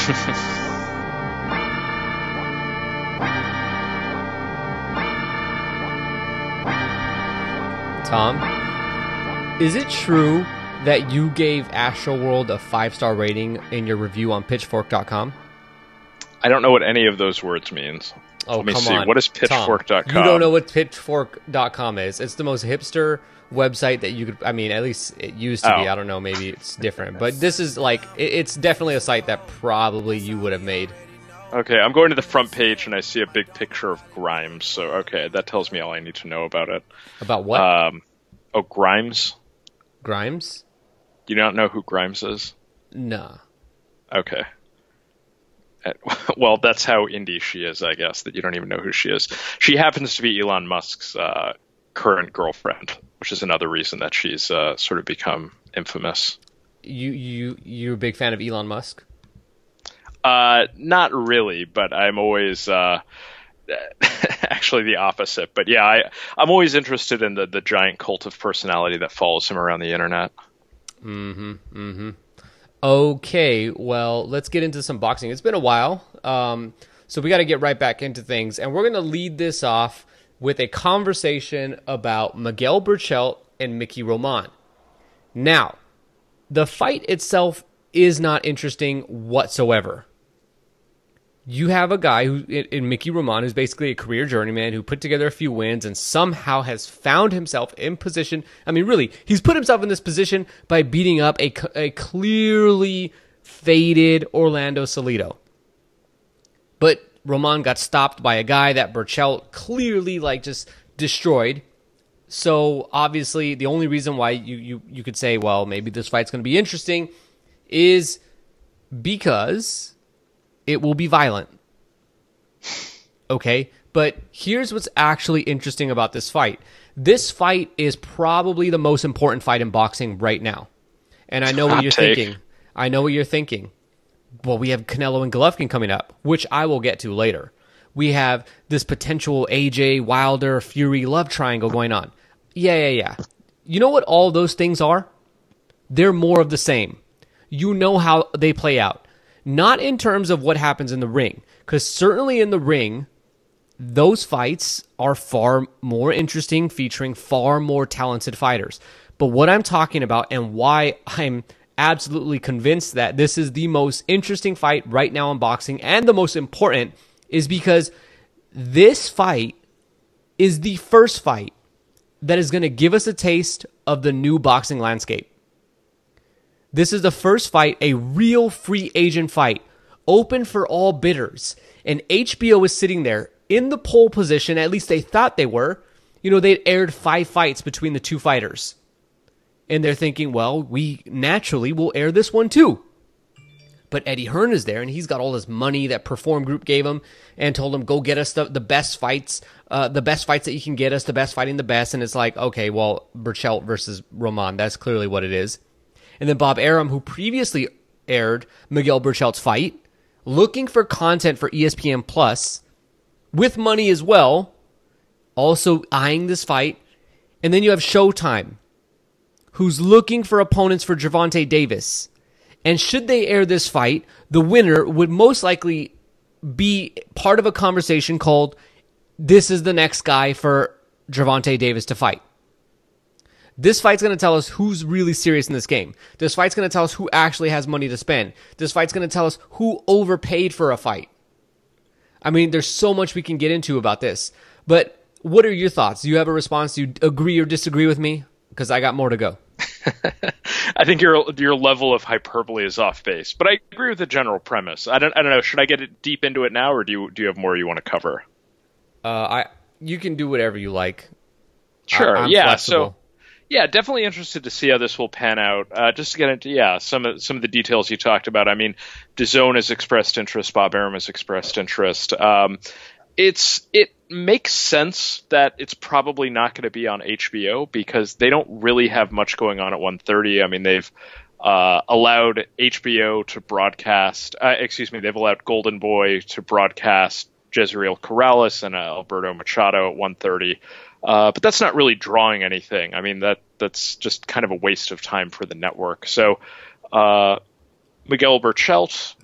Tom, is it true that you gave Astroworld a five star rating in your review on Pitchfork.com? I don't know what any of those words means. Oh, Let me come see. on. What is Tom, Pitchfork.com? You don't know what Pitchfork.com is. It's the most hipster website that you could. I mean, at least it used to be. Oh. I don't know. Maybe it's different. But this is like, it- it's definitely a site that probably you would have made. Okay, I'm going to the front page and I see a big picture of Grimes. So okay, that tells me all I need to know about it. About what? Um, oh, Grimes. Grimes? you Do you not know who Grimes is? Nah. Okay. Uh, Well, that's how indie she is, I guess. That you don't even know who she is. She happens to be Elon Musk's uh, current girlfriend, which is another reason that she's uh, sort of become infamous. You you you're a big fan of Elon Musk? Uh, not really, but I'm always uh, actually the opposite. But yeah, I I'm always interested in the the giant cult of personality that follows him around the internet. Mm-hmm. Mm-hmm. Okay, well, let's get into some boxing. It's been a while, um, so we got to get right back into things, and we're going to lead this off with a conversation about Miguel Berchelt and Mickey Roman. Now, the fight itself is not interesting whatsoever. You have a guy who, in, Mickey Roman, who's basically a career journeyman who put together a few wins and somehow has found himself in position. I mean, really, he's put himself in this position by beating up a, a clearly faded Orlando Salido. But Roman got stopped by a guy that Berchelt clearly like just destroyed. So obviously, the only reason why you you you could say, well, maybe this fight's going to be interesting, is because it will be violent. Okay, but here's what's actually interesting about this fight. This fight is probably the most important fight in boxing right now. And I know what you're take. thinking. I know what you're thinking. Well, we have Canelo and Golovkin coming up, which I will get to later. We have this potential AJ Wilder Fury love triangle going on. Yeah, yeah, yeah. You know what all those things are? They're more of the same. You know how they play out. Not in terms of what happens in the ring, because certainly in the ring, those fights are far more interesting, featuring far more talented fighters. But what I'm talking about and why I'm absolutely convinced that this is the most interesting fight right now in boxing and the most important is because this fight is the first fight that is going to give us a taste of the new boxing landscape. This is the first fight, a real free agent fight, open for all bidders. And HBO is sitting there in the pole position, at least they thought they were. You know, they'd aired five fights between the two fighters. And they're thinking, well, we naturally will air this one too. But Eddie Hearn is there, and he's got all this money that Perform Group gave him, and told him, "Go get us the, the best fights, uh, the best fights that you can get us, the best fighting the best." And it's like, okay, well, Berchelt versus Roman, that's clearly what it is. And then Bob Arum, who previously aired Miguel Berchelt's fight, looking for content for ESPN Plus, with money as well, also eyeing this fight. And then you have Showtime, who's looking for opponents for Gervonta Davis. And should they air this fight, the winner would most likely be part of a conversation called This is the next guy for Gervonta Davis to fight. This fight's going to tell us who's really serious in this game. This fight's going to tell us who actually has money to spend. This fight's going to tell us who overpaid for a fight. I mean, there's so much we can get into about this. But what are your thoughts? Do you have a response? Do you agree or disagree with me? Because I got more to go. I think your your level of hyperbole is off base, but I agree with the general premise. I don't I don't know. Should I get it deep into it now, or do you do you have more you want to cover? Uh, I you can do whatever you like. Sure. I- yeah. flexible. So yeah, definitely interested to see how this will pan out. Uh, just to get into yeah some of some of the details you talked about. I mean, DAZN has expressed interest. Bob Arum has expressed interest. Um, it's it makes sense that it's probably not going to be on HBO because they don't really have much going on at 1:30. I mean, they've uh, allowed HBO to broadcast. Uh, excuse me, they've allowed Golden Boy to broadcast Jezreel Corrales and uh, Alberto Machado at 1:30. Uh, but that's not really drawing anything. I mean, that that's just kind of a waste of time for the network. So, uh, Miguel Berchelt,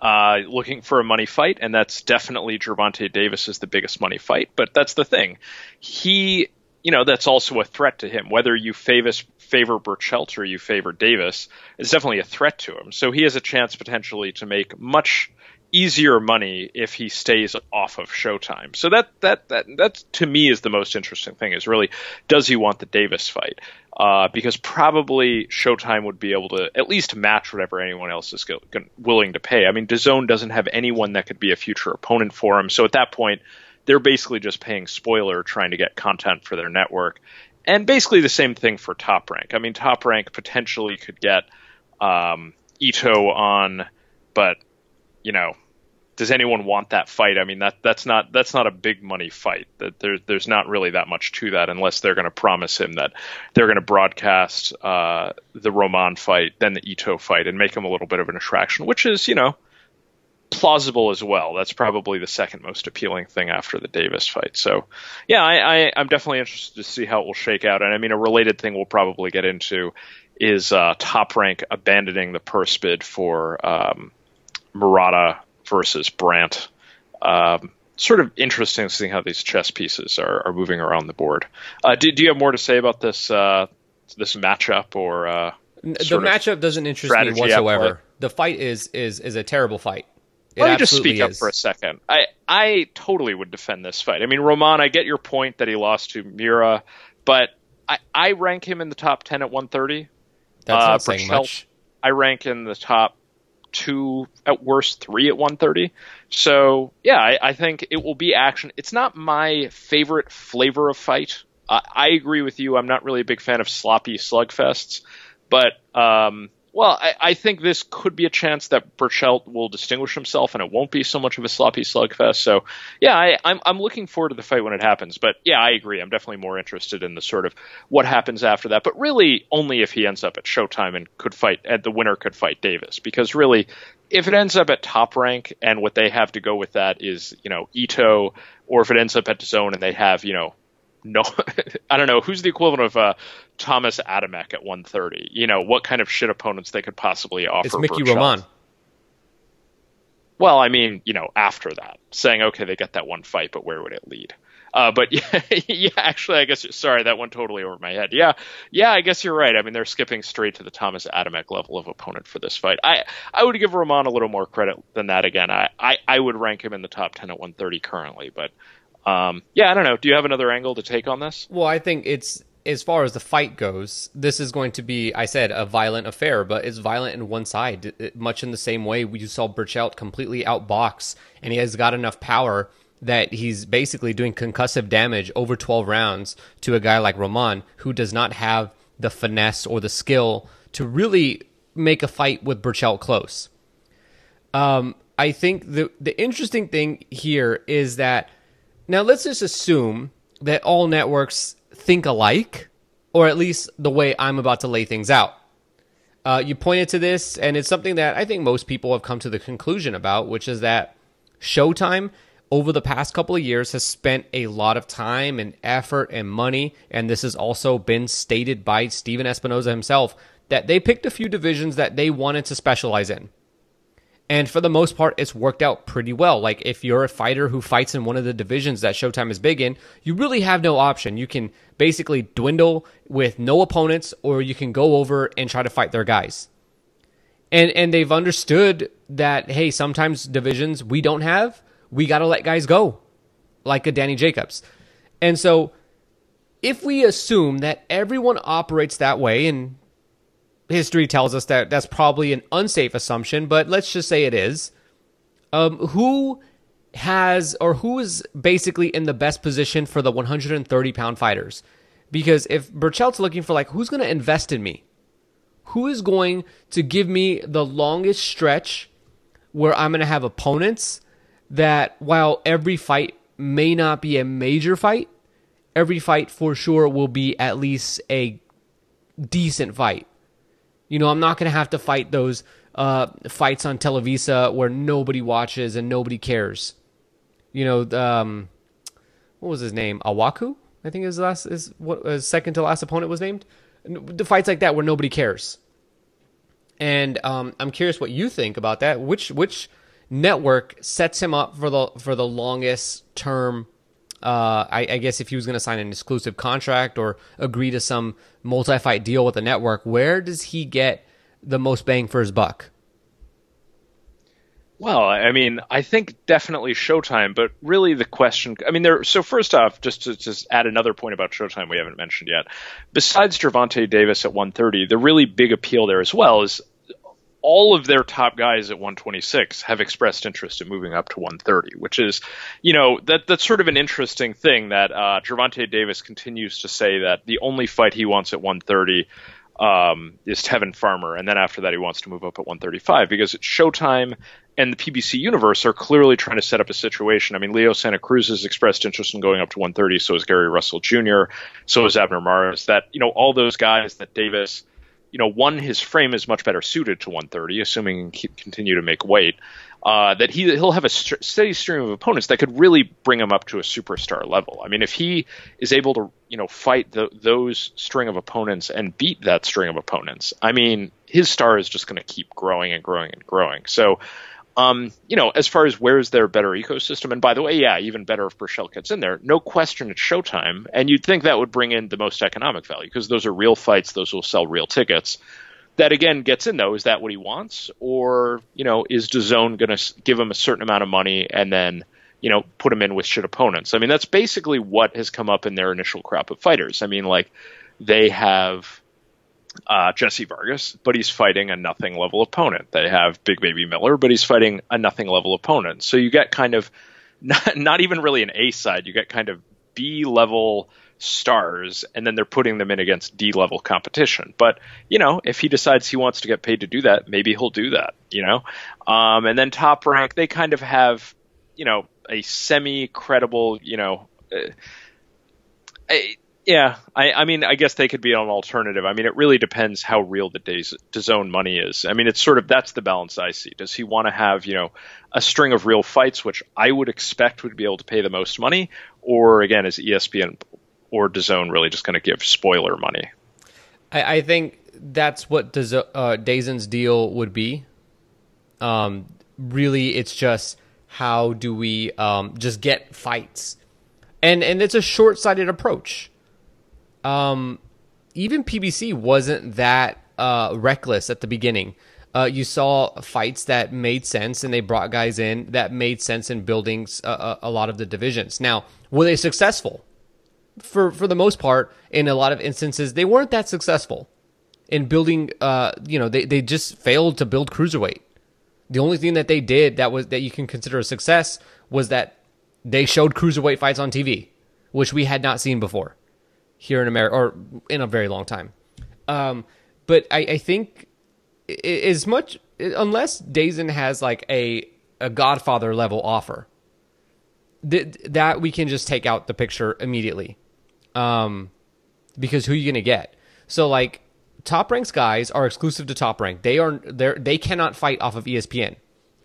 uh, looking for a money fight, and that's definitely Gervonta Davis is the biggest money fight. But that's the thing, he, you know, that's also a threat to him. Whether you favor favor Berchelt or you favor Davis, it's definitely a threat to him. So he has a chance potentially to make much easier money if he stays off of Showtime. So that that that that to me is the most interesting thing is really does he want the Davis fight? Uh, because probably Showtime would be able to at least match whatever anyone else is go, willing to pay. I mean, DAZN doesn't have anyone that could be a future opponent for him, so at that point, they're basically just paying spoiler trying to get content for their network, and basically the same thing for Top Rank. I mean, Top Rank potentially could get um, Ito on, but you know, does anyone want that fight? I mean, that that's not that's not a big money fight. That there, there's not really that much to that unless they're going to promise him that they're going to broadcast uh, the Roman fight, then the Ito fight, and make him a little bit of an attraction, which is you know plausible as well. That's probably the second most appealing thing after the Davis fight. So, yeah, I, I, am definitely interested to see how it will shake out. And I mean, a related thing we'll probably get into is uh, Top Rank abandoning the purse bid for um, Murata versus Brandt. Um, sort of interesting seeing how these chess pieces are, are moving around the board. Uh, do, do, you have more to say about this uh, this matchup or uh, the matchup doesn't interest me whatsoever. The fight is is is a terrible fight. It Let me just speak is. up for a second. I I totally would defend this fight. I mean, Roman, I get your point that he lost to Miura, but I, I rank him in the top ten at 130. That's uh, not saying much. I rank in the top two, at worst three at 130. So yeah, I, I think it will be action. It's not my favorite flavor of fight. I agree with you. I'm not really a big fan of sloppy slugfests, but um, well, I, I, think this could be a chance that Berchelt will distinguish himself, and it won't be so much of a sloppy slugfest. So, yeah, I, I'm, I'm looking forward to the fight when it happens. But yeah, I agree. I'm definitely more interested in the sort of what happens after that. But really, only if he ends up at Showtime and could fight, and the winner could fight Davis. Because really, if it ends up at top rank, and what they have to go with that is you know Ito, or if it ends up at Zone and they have you know no, I don't know who's the equivalent of uh, Thomas Adamek at 130. You know what kind of shit opponents they could possibly offer. It's Mickey Roman. Well, I mean, you know, after that, saying okay, they get that one fight, but where would it lead? Uh, but yeah, yeah, actually, I guess sorry, that went totally over my head. Yeah, yeah, I guess you're right. I mean, they're skipping straight to the Thomas Adamek level of opponent for this fight. I I would give Roman a little more credit than that. Again, I I, I would rank him in the top ten at 130 currently, but um, yeah, I don't know. Do you have another angle to take on this? Well, I think it's as far as the fight goes, this is going to be, I said, a violent affair, but it's violent in one side, it, much in the same way we saw Berchelt completely outbox, and he has got enough power that he's basically doing concussive damage over 12 rounds to a guy like Roman, who does not have the finesse or the skill to really make a fight with Berchelt close. Um, I think the the interesting thing here is that now let's just assume that all networks think alike, or at least the way I'm about to lay things out. Uh, you pointed to this, and it's something that I think most people have come to the conclusion about, which is that Showtime over the past couple of years has spent a lot of time and effort and money, and this has also been stated by Stephen Espinoza himself that they picked a few divisions that they wanted to specialize in. And for the most part, it's worked out pretty well. Like if you're a fighter who fights in one of the divisions that Showtime is big in, you really have no option. You can basically dwindle with no opponents, or you can go over and try to fight their guys. And and they've understood that hey, sometimes divisions we don't have, we got to let guys go, like a Danny Jacobs. And so, if we assume that everyone operates that way, and history tells us that that's probably an unsafe assumption, but let's just say it is. Um, who has or who is basically in the best position for the 130 pound fighters? Because if Berchelt's looking for like who's going to invest in me, who is going to give me the longest stretch where I'm going to have opponents that while every fight may not be a major fight, every fight for sure will be at least a decent fight. You know, I'm not going to have to fight those uh, fights on Televisa where nobody watches and nobody cares. You know, um, what was his name? Awuku, I think his last is what his second to last opponent was named. The fights like that where nobody cares. And um, I'm curious what you think about that. Which which network sets him up for the for the longest term. Uh, I, I guess if he was going to sign an exclusive contract or agree to some multi-fight deal with the network, where does he get the most bang for his buck? Well, I mean, I think definitely Showtime, but really the question, I mean, there. So first off, just to just add another point about Showtime we haven't mentioned yet. Besides Gervonta Davis at 130, the really big appeal there as well is all of their top guys at 126 have expressed interest in moving up to 130, which is, you know, that that's sort of an interesting thing that uh, Gervonta Davis continues to say that the only fight he wants at 130 um, is Tevin Farmer, and then after that he wants to move up at 135 because it's Showtime and the PBC universe are clearly trying to set up a situation. I mean, Leo Santa Cruz has expressed interest in going up to 130. So has Gary Russell Jr. So is Abner Mares. That you know, all those guys that Davis, you know, one his frame is much better suited to 130, assuming he continue to make weight. Uh, that he he'll have a st- steady stream of opponents that could really bring him up to a superstar level. I mean, if he is able to you know fight the, those string of opponents and beat that string of opponents, I mean, his star is just going to keep growing and growing and growing. So um, you know, as far as where's their better ecosystem, and by the way, yeah, even better if Berchelt gets in there. No question, it's Showtime, and you'd think that would bring in the most economic value because those are real fights; those will sell real tickets. That again gets in though. Is that what he wants, or you know, is DAZN going to give him a certain amount of money and then you know put him in with shit opponents? I mean, that's basically what has come up in their initial crop of fighters. I mean, like they have uh, Jesse Vargas, but he's fighting a nothing level opponent. They have Big Baby Miller, but he's fighting a nothing level opponent. So you get kind of not, not even really an A side. You get kind of B level stars, and then they're putting them in against D level competition. But you know, if he decides he wants to get paid to do that, maybe he'll do that. You know, um, and then top rank, they kind of have you know a semi credible you know. Uh, a, yeah, I, I mean, I guess they could be an alternative. I mean, it really depends how real the days DAZN money is. I mean, it's sort of that's the balance I see. Does he want to have you know a string of real fights, which I would expect would be able to pay the most money, or again, is ESPN or DAZN really just going to give spoiler money? I, I think that's what Daz- uh, DAZN's deal would be. Um, really, it's just how do we um, just get fights, and and it's a short sighted approach um, even PBC wasn't that uh, reckless at the beginning. Uh, you saw fights that made sense, and they brought guys in that made sense in building a, uh, uh, a lot of the divisions. Now, were they successful? For for the most part, in a lot of instances, they weren't that successful in building. Uh, you know, they they just failed to build cruiserweight. The only thing that they did that was that you can consider a success was that they showed cruiserweight fights on TV, which we had not seen before here in America or in a very long time. Um, but I, I think as much unless DAZN has like a a Godfather level offer, th- that we can just take out the picture immediately. Um, because who are you gonna get? So like top ranks guys are exclusive to top rank. They are they they cannot fight off of ESPN.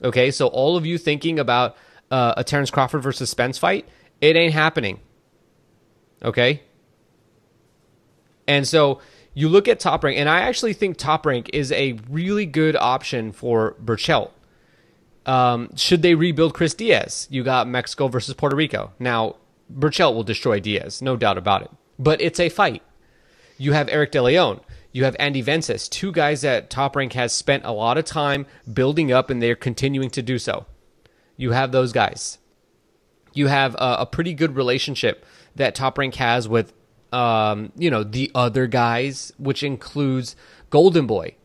Okay, so all of you thinking about uh, a Terrence Crawford versus Spence fight, it ain't happening. Okay, and so you look at Top Rank, and I actually think Top Rank is a really good option for Berchelt. Um, should they rebuild Chris Diaz? You got Mexico versus Puerto Rico. Now, Berchelt will destroy Diaz, no doubt about it. But it's a fight. You have Eric De Leon. You have Andy Vences, two guys that Top Rank has spent a lot of time building up, and they're continuing to do so. You have those guys. You have a, a pretty good relationship that Top Rank has with um, you know, the other guys, which includes Golden Boy.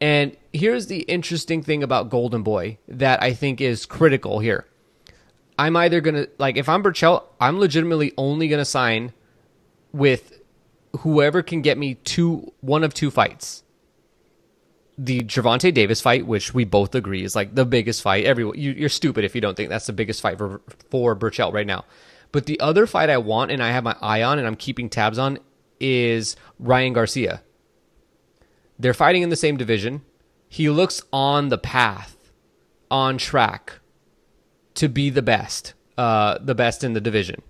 And here's the interesting thing about Golden Boy that I think is critical here. I'm either to, like, if I'm Berchelt, I'm legitimately only to sign with whoever can get me two, one of two fights. The Gervonta Davis fight, which we both agree is like the biggest fight. Everyone, you, are stupid if you don't think that's the biggest fight for for Berchelt right now. But the other fight I want and I have my eye on and I'm keeping tabs on is Ryan Garcia. They're fighting in the same division. He looks on the path, on track to be the best, uh, the best in the division.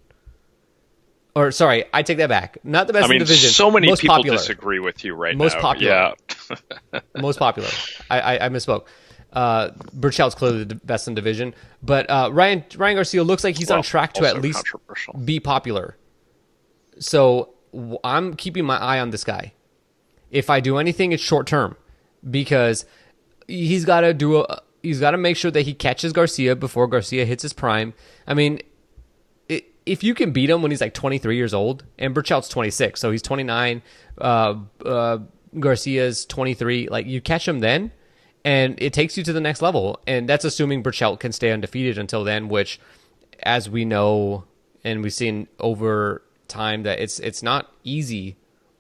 Or sorry, I take that back. Not the best I mean, in the division. So many most people popular. disagree with you right most now. Popular. Yeah. most popular. I, I, I misspoke. Uh, Berchelt's clearly the best in division, but uh, Ryan Ryan Garcia looks like he's Well, on track to at least be popular. So I'm keeping my eye on this guy. If I do anything, it's short term because he's got to do a. He's got to make sure that he catches Garcia before Garcia hits his prime. I mean, if you can beat him when he's like 23 years old, and Berchelt's 26, so he's 29. Uh, uh, Garcia's 23. Like you catch him then, and it takes you to the next level. And that's assuming Berchelt can stay undefeated until then, which, as we know, and we've seen over time that it's it's not easy,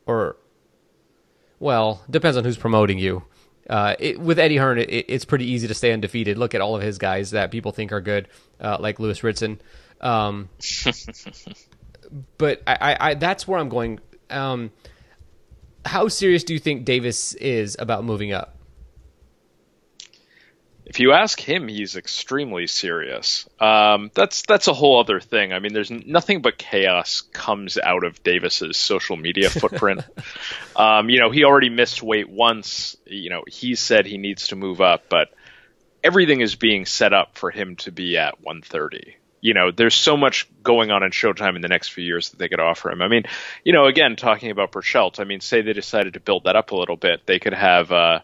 or well, depends on who's promoting you. Uh, it, with Eddie Hearn, it, it's pretty easy to stay undefeated. Look at all of his guys that people think are good, uh, like Lewis Ritson. Um, but I, I, I, that's where I'm going. Um, how serious do you think Davis is about moving up? If you ask him, he's extremely serious. Um, that's that's a whole other thing. I mean, there's nothing but chaos comes out of Davis's social media footprint. um, you know, he already missed weight once. You know, he said he needs to move up, but everything is being set up for him to be at 130. You know, there's so much going on in Showtime in the next few years that they could offer him. I mean, you know, again, talking about Berchelt, I mean, say they decided to build that up a little bit, they could have uh,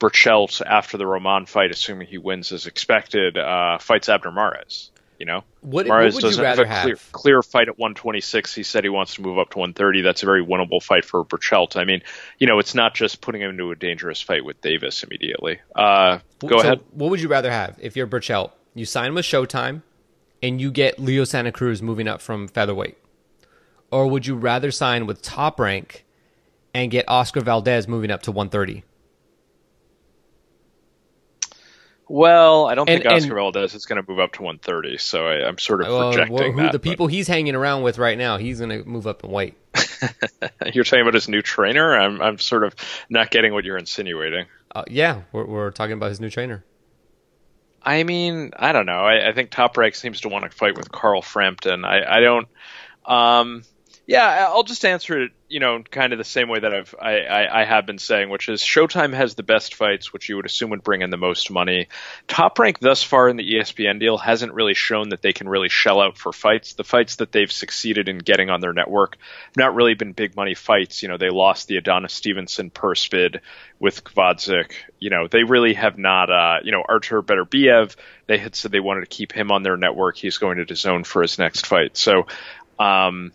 Berchelt after the Roman fight, assuming he wins as expected, uh, fights Abner Mares. You know, What- what Mares would doesn't have rather a clear, have? clear fight at 126. He said he wants to move up to 130. That's a very winnable fight for Berchelt. I mean, you know, it's not just putting him into a dangerous fight with Davis immediately. Uh, go So ahead. What would you rather have if you're Berchelt? You sign with Showtime, and you get Leo Santa Cruz moving up from featherweight, or would you rather sign with Top Rank and get Oscar Valdez moving up to 130? Well, I don't And- think Oscar Valdez is going to move up to 130, so I, I'm sort of Well, rejecting well, who that. the but- people he's hanging around with right now, he's going to move up in weight. You're talking about his new trainer. I'm I'm sort of not getting what you're insinuating. Uh, yeah, we're, we're talking about his new trainer. I mean, I don't know. I, I think Top Rank seems to want to fight with Carl Frampton. I, I don't. Um, yeah, I'll just answer it. You know, kind of the same way that I've I, I, I have been saying, which is Showtime has the best fights, which you would assume would bring in the most money. Top Rank thus far in the ESPN deal hasn't really shown that they can really shell out for fights. The fights that they've succeeded in getting on their network have not really been big money fights. You know, they lost the Adonis Stevenson purse bid with Gvozdyk. You know, they really have not. Uh, you know, Artur Beterbiev. They had said they wanted to keep him on their network. He's going to DAZN for his next fight. So, um,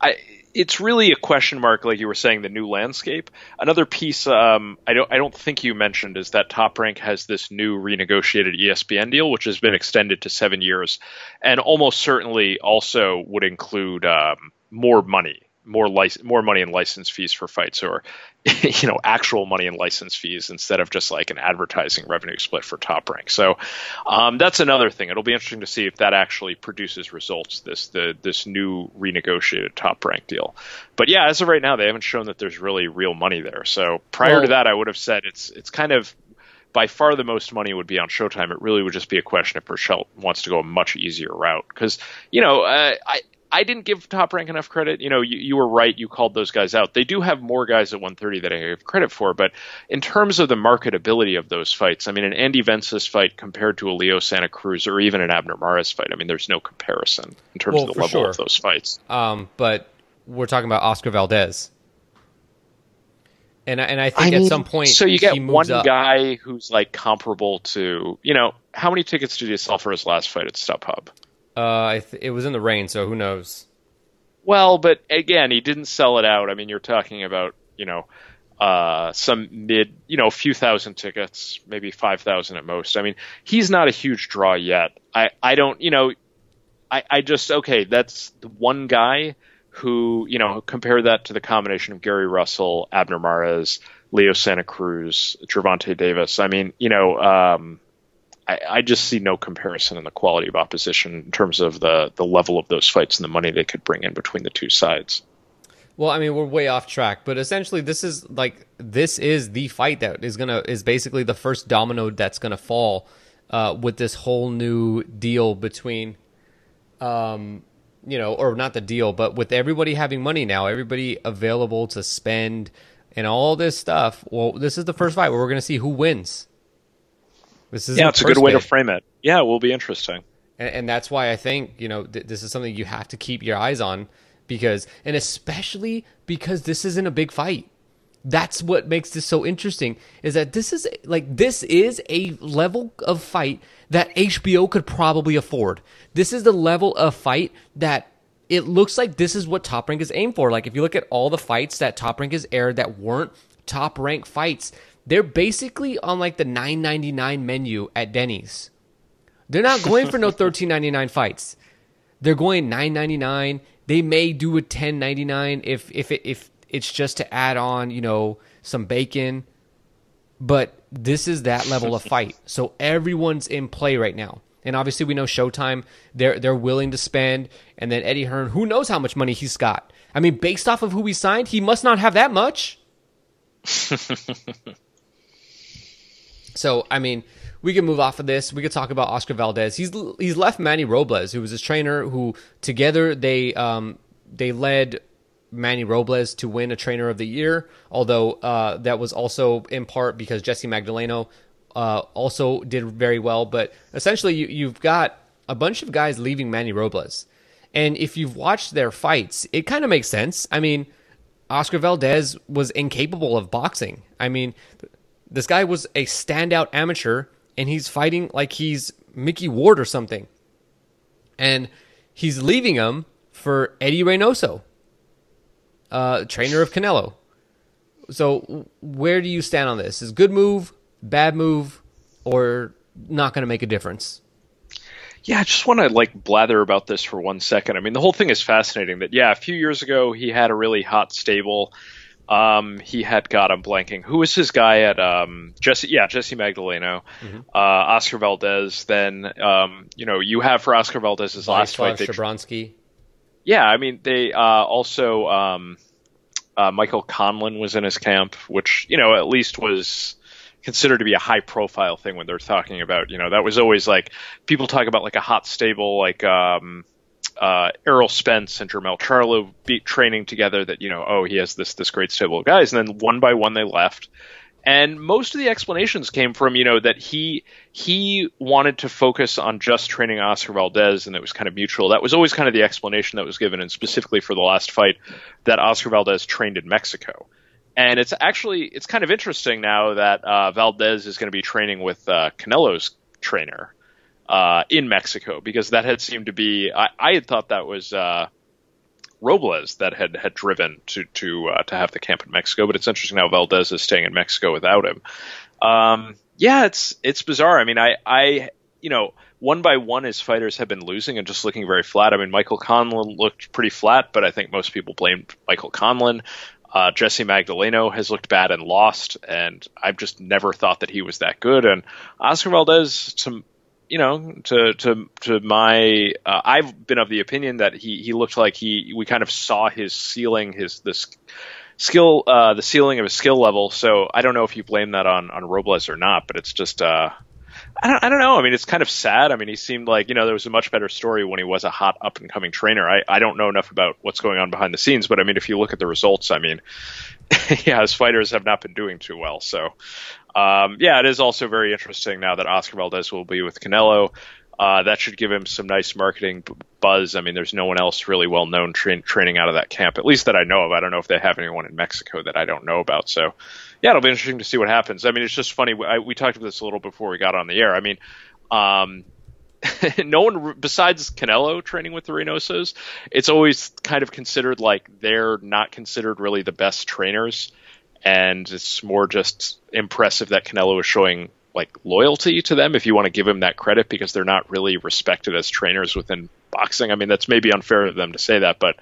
I. It's really a question mark, like you were saying, the new landscape. Another piece um, I don't I don't think you mentioned is that Top Rank has this new renegotiated ESPN deal, which has been extended to seven years, and almost certainly also would include um, more money, more lic- more money in license fees for fights, or you know actual money in license fees instead of just like an advertising revenue split for Top Rank. So um, that's another thing. It'll be interesting to see if that actually produces results. This the this new renegotiated Top Rank deal. But yeah, as of right now, they haven't shown that there's really real money there. So prior Well- to that, I would have said it's it's kind of by far the most money would be on Showtime. It really would just be a question if Berchelt wants to go a much easier route because you know uh, I. I didn't give Top Rank enough credit. You know, you, you were right. You called those guys out. They do have more guys at 130 that I give credit for, but in terms of the marketability of those fights, I mean, an Andy Vences fight compared to a Leo Santa Cruz or even an Abner Mares fight, I mean, there's no comparison in terms Well, of the level sure. of those fights. Um, but we're talking about Oscar Valdez. And I, and I think at some point, so you get he one up. guy who's like comparable to, you know, how many tickets did he sell for his last fight at StubHub? Uh, it was in the rain, so who knows? Well, but again, he didn't sell it out. I mean, you're talking about, you know, uh, some mid, you know, a few thousand tickets, maybe 5,000 at most. I mean, he's not a huge draw yet. I, I don't, you know, I, I just, okay, that's the one guy who, you know, compare that to the combination of Gary Russell, Abner Mares, Leo Santa Cruz, Gervonta Davis. I mean, you know, um, I, I just see no comparison in the quality of opposition in terms of the, the level of those fights and the money they could bring in between the two sides. Well, I mean, we're way off track, but essentially, this is like this is the fight that is gonna is basically the first domino that's gonna fall uh, with this whole new deal between, um, you know, or not the deal, but with everybody having money now, everybody available to spend and all this stuff. Well, this is the first fight where we're gonna see who wins. This is yeah, it's a good way to frame it. Yeah, it will be interesting. And, and that's why I think you know th- this is something you have to keep your eyes on because, and especially because this isn't a big fight. That's what makes this so interesting is that this is like this is a level of fight that HBO could probably afford. This is the level of fight that it looks like this is what Top Rank is aimed for. Like if you look at all the fights that Top Rank has aired that weren't top rank fights, they're basically on like the 9.99 menu at Denny's. They're not going for no 13.99 fights. They're going 9.99. They may do a 10.99 if if it, if it's just to add on, you know, some bacon. But this is that level of fight. So everyone's in play right now. And obviously we know Showtime, they're they're willing to spend. And then Eddie Hearn, who knows how much money he's got. I mean, based off of who he signed, he must not have that much. so, I mean, we can move off of this. We could talk about Oscar Valdez. He's he's left Manny Robles, who was his trainer, who together they um, they led Manny Robles to win a Trainer of the Year. Although uh, that was also in part because Jesse Magdaleno uh, also did very well. But essentially, you, you've got a bunch of guys leaving Manny Robles, and if you've watched their fights, it kind of makes sense. I mean, Oscar Valdez was incapable of boxing. I mean, this guy was a standout amateur and he's fighting like he's Mickey Ward or something. And he's leaving him for Eddie Reynoso, uh, trainer of Canelo. So where do you stand on this? Is good move, bad move, or not going to make a difference? Yeah, I just want to like blather about this for one second. I mean, the whole thing is fascinating. That yeah, a few years ago he had a really hot stable um, he had got I'm blanking. Who was his guy at um, Jesse? Yeah, Jesse Magdaleno, mm-hmm. uh, Oscar Valdez. Then um, you know you have for Oscar Valdez's last fight. Shabransky. Yeah, I mean they uh, also um, uh, Michael Conlan was in his camp, which you know at least was considered to be a high profile thing when they're talking about you know that was always like people talk about like a hot stable like um uh, Errol Spence and Jermell Charlo beat training together that you know oh he has this this great stable of guys. And then one by one they left. And most of the explanations came from you know that he he wanted to focus on just training Oscar Valdez and it was kind of mutual. That was always kind of the explanation that was given and specifically for the last fight that Oscar Valdez trained in Mexico. And it's actually it's kind of interesting now that uh, Valdez is going to be training with uh, Canelo's trainer uh, in Mexico because that had seemed to be I, I had thought that was uh, Robles that had had driven to to uh, to have the camp in Mexico, but it's interesting how Valdez is staying in Mexico without him. Um, yeah, it's it's bizarre. I mean, I I you know one by one his fighters have been losing and just looking very flat. I mean, Michael Conlan looked pretty flat, but I think most people blamed Michael Conlan. Uh, Jesse Magdaleno has looked bad and lost, and I've just never thought that he was that good. And Oscar Valdez, to you know, to to to my, uh, I've been of the opinion that he he looked like he we kind of saw his ceiling, his this skill, uh, the ceiling of his skill level. So I don't know if you blame that on on Robles or not, but it's just. Uh, I don't, I don't know. I mean, it's kind of sad. I mean, he seemed like, you know, there was a much better story when he was a hot up and coming trainer. I, I don't know enough about what's going on behind the scenes, but I mean, if you look at the results, I mean, yeah, his fighters have not been doing too well. So, um, yeah, it is also very interesting now that Oscar Valdez will be with Canelo. Uh, that should give him some nice marketing buzz. I mean, there's no one else really well known tra- training out of that camp, at least that I know of. I don't know if they have anyone in Mexico that I don't know about. So, yeah, it'll be interesting to see what happens. I mean, it's just funny. I, we talked about this a little before we got on the air. I mean, um, no one besides Canelo training with the Reynosos, it's always kind of considered like they're not considered really the best trainers, and it's more just impressive that Canelo is showing like loyalty to them if you want to give him that credit because they're not really respected as trainers within boxing. I mean, that's maybe unfair of them to say that, but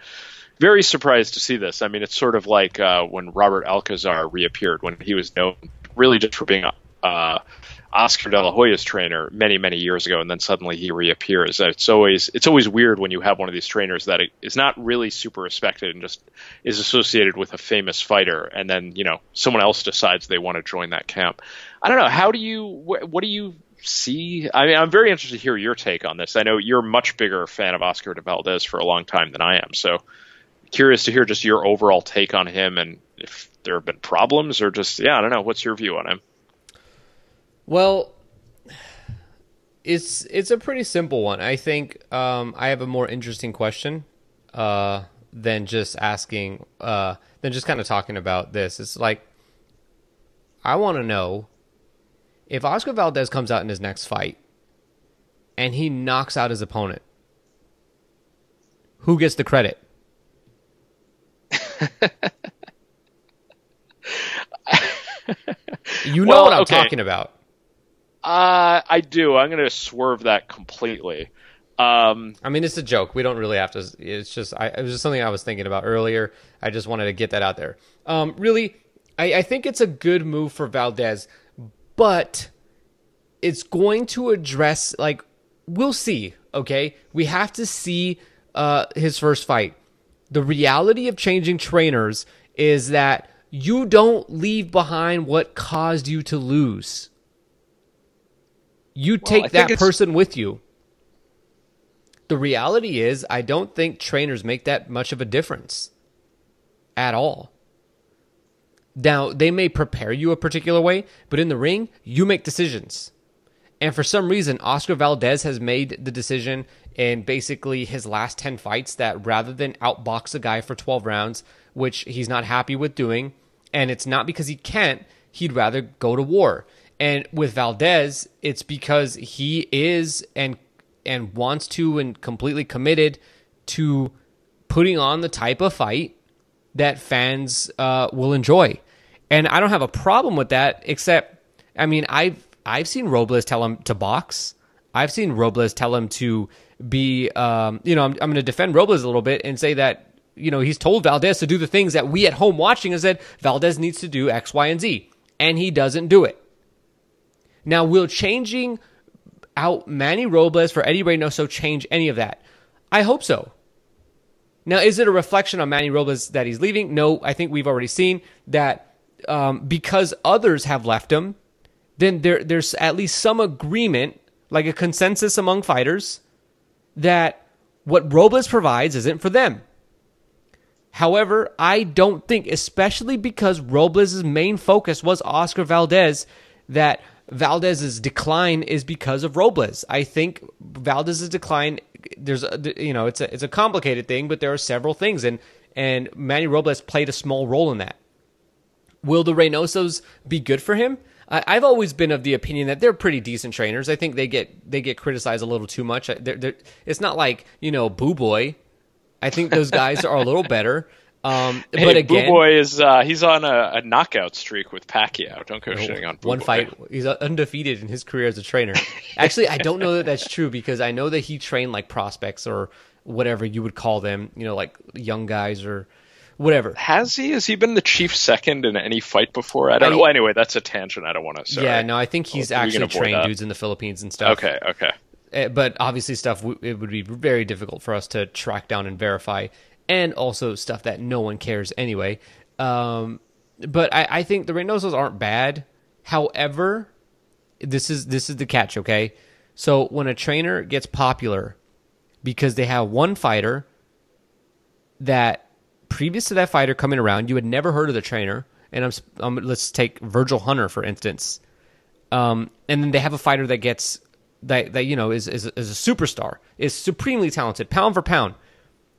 very surprised to see this. I mean, it's sort of like uh, when Robert Alcazar reappeared when he was known really just for being uh, Oscar De La Hoya's trainer many many years ago, and then suddenly he reappears. It's always it's always weird when you have one of these trainers that is not really super respected and just is associated with a famous fighter, and then you know someone else decides they want to join that camp. I don't know. How do you wh- what do you see? I mean, I'm very interested to hear your take on this. I know you're a much bigger fan of Oscar de Valdez for a long time than I am, so curious to hear just your overall take on him and if there have been problems or just yeah, I don't know. What's your view on him? Well, it's it's a pretty simple one. I think um, I have a more interesting question uh, than just asking uh, than just kind of talking about this. It's like I want to know if Oscar Valdez comes out in his next fight and he knocks out his opponent, who gets the credit? you know Well, what I'm okay. talking about. Uh, I do. I'm going to swerve that completely. Um, I mean, it's a joke. We don't really have to. It's just, I, it was just something I was thinking about earlier. I just wanted to get that out there. Um, really, I, I think it's a good move for Valdez, but it's going to address like we'll see. Okay, we have to see uh, his first fight. The reality of changing trainers is that you don't leave behind what caused you to lose. You take think that person with you. The reality is, I don't think trainers make that much of a difference at all. Now, they may prepare you a particular way, but in the ring, you make decisions. And for some reason, Oscar Valdez has made the decision in basically his last 10 fights that rather than outbox a guy for 12 rounds, which he's not happy with doing, and it's not because he can't, he'd rather go to war. And with Valdez, it's because he is and and wants to and completely committed to putting on the type of fight that fans uh, will enjoy. And I don't have a problem with that, except I mean I've I've seen Robles tell him to box. I've seen Robles tell him to be um, you know I'm, I'm going to defend Robles a little bit and say that you know he's told Valdez to do the things that we at home watching have said Valdez needs to do X Y and Z, and he doesn't do it. Now, will changing out Manny Robles for Eddie Reynoso change any of that? I hope so. Now, is it a reflection on Manny Robles that he's leaving? No, I think we've already seen that um, because others have left him, then there, there's at least some agreement, like a consensus among fighters, that what Robles provides isn't for them. However, I don't think, especially because Robles' main focus was Oscar Valdez, that Valdez's decline is because of Robles. I think Valdez's decline, there's, a, you know, it's a it's a complicated thing, but there are several things, and and Manny Robles played a small role in that. Will the Reynosos be good for him? I, I've always been of the opinion that they're pretty decent trainers. I think they get they get criticized a little too much. They're, they're, it's not like you know Buboy. I think those guys are a little better. Um, hey, but again, Buboy is uh, he's on a, a knockout streak with Pacquiao. Don't go shitting on Boo one Boy. fight. He's undefeated in his career as a trainer. Actually, I don't know that that's true because I know that he trained like prospects or whatever you would call them. You know, like young guys or whatever. Has he? Has he been the chief second in any fight before? I don't I- know. Well, anyway, that's a tangent. I don't want to. Yeah, no, I think he's actually trained that. dudes in the Philippines and stuff. Okay, okay. Uh, but obviously stuff it would be very difficult for us to track down and verify and also stuff that no one cares anyway. Um, but I, I think the Reynosos aren't bad. However this is this is the catch okay? So when a trainer gets popular because they have one fighter that previous to that fighter coming around you had never heard of the trainer and I'm, s- um, let's take Virgil Hunter for instance. Um, and then they have a fighter that gets that that you know is, is is a superstar, is supremely talented, pound for pound.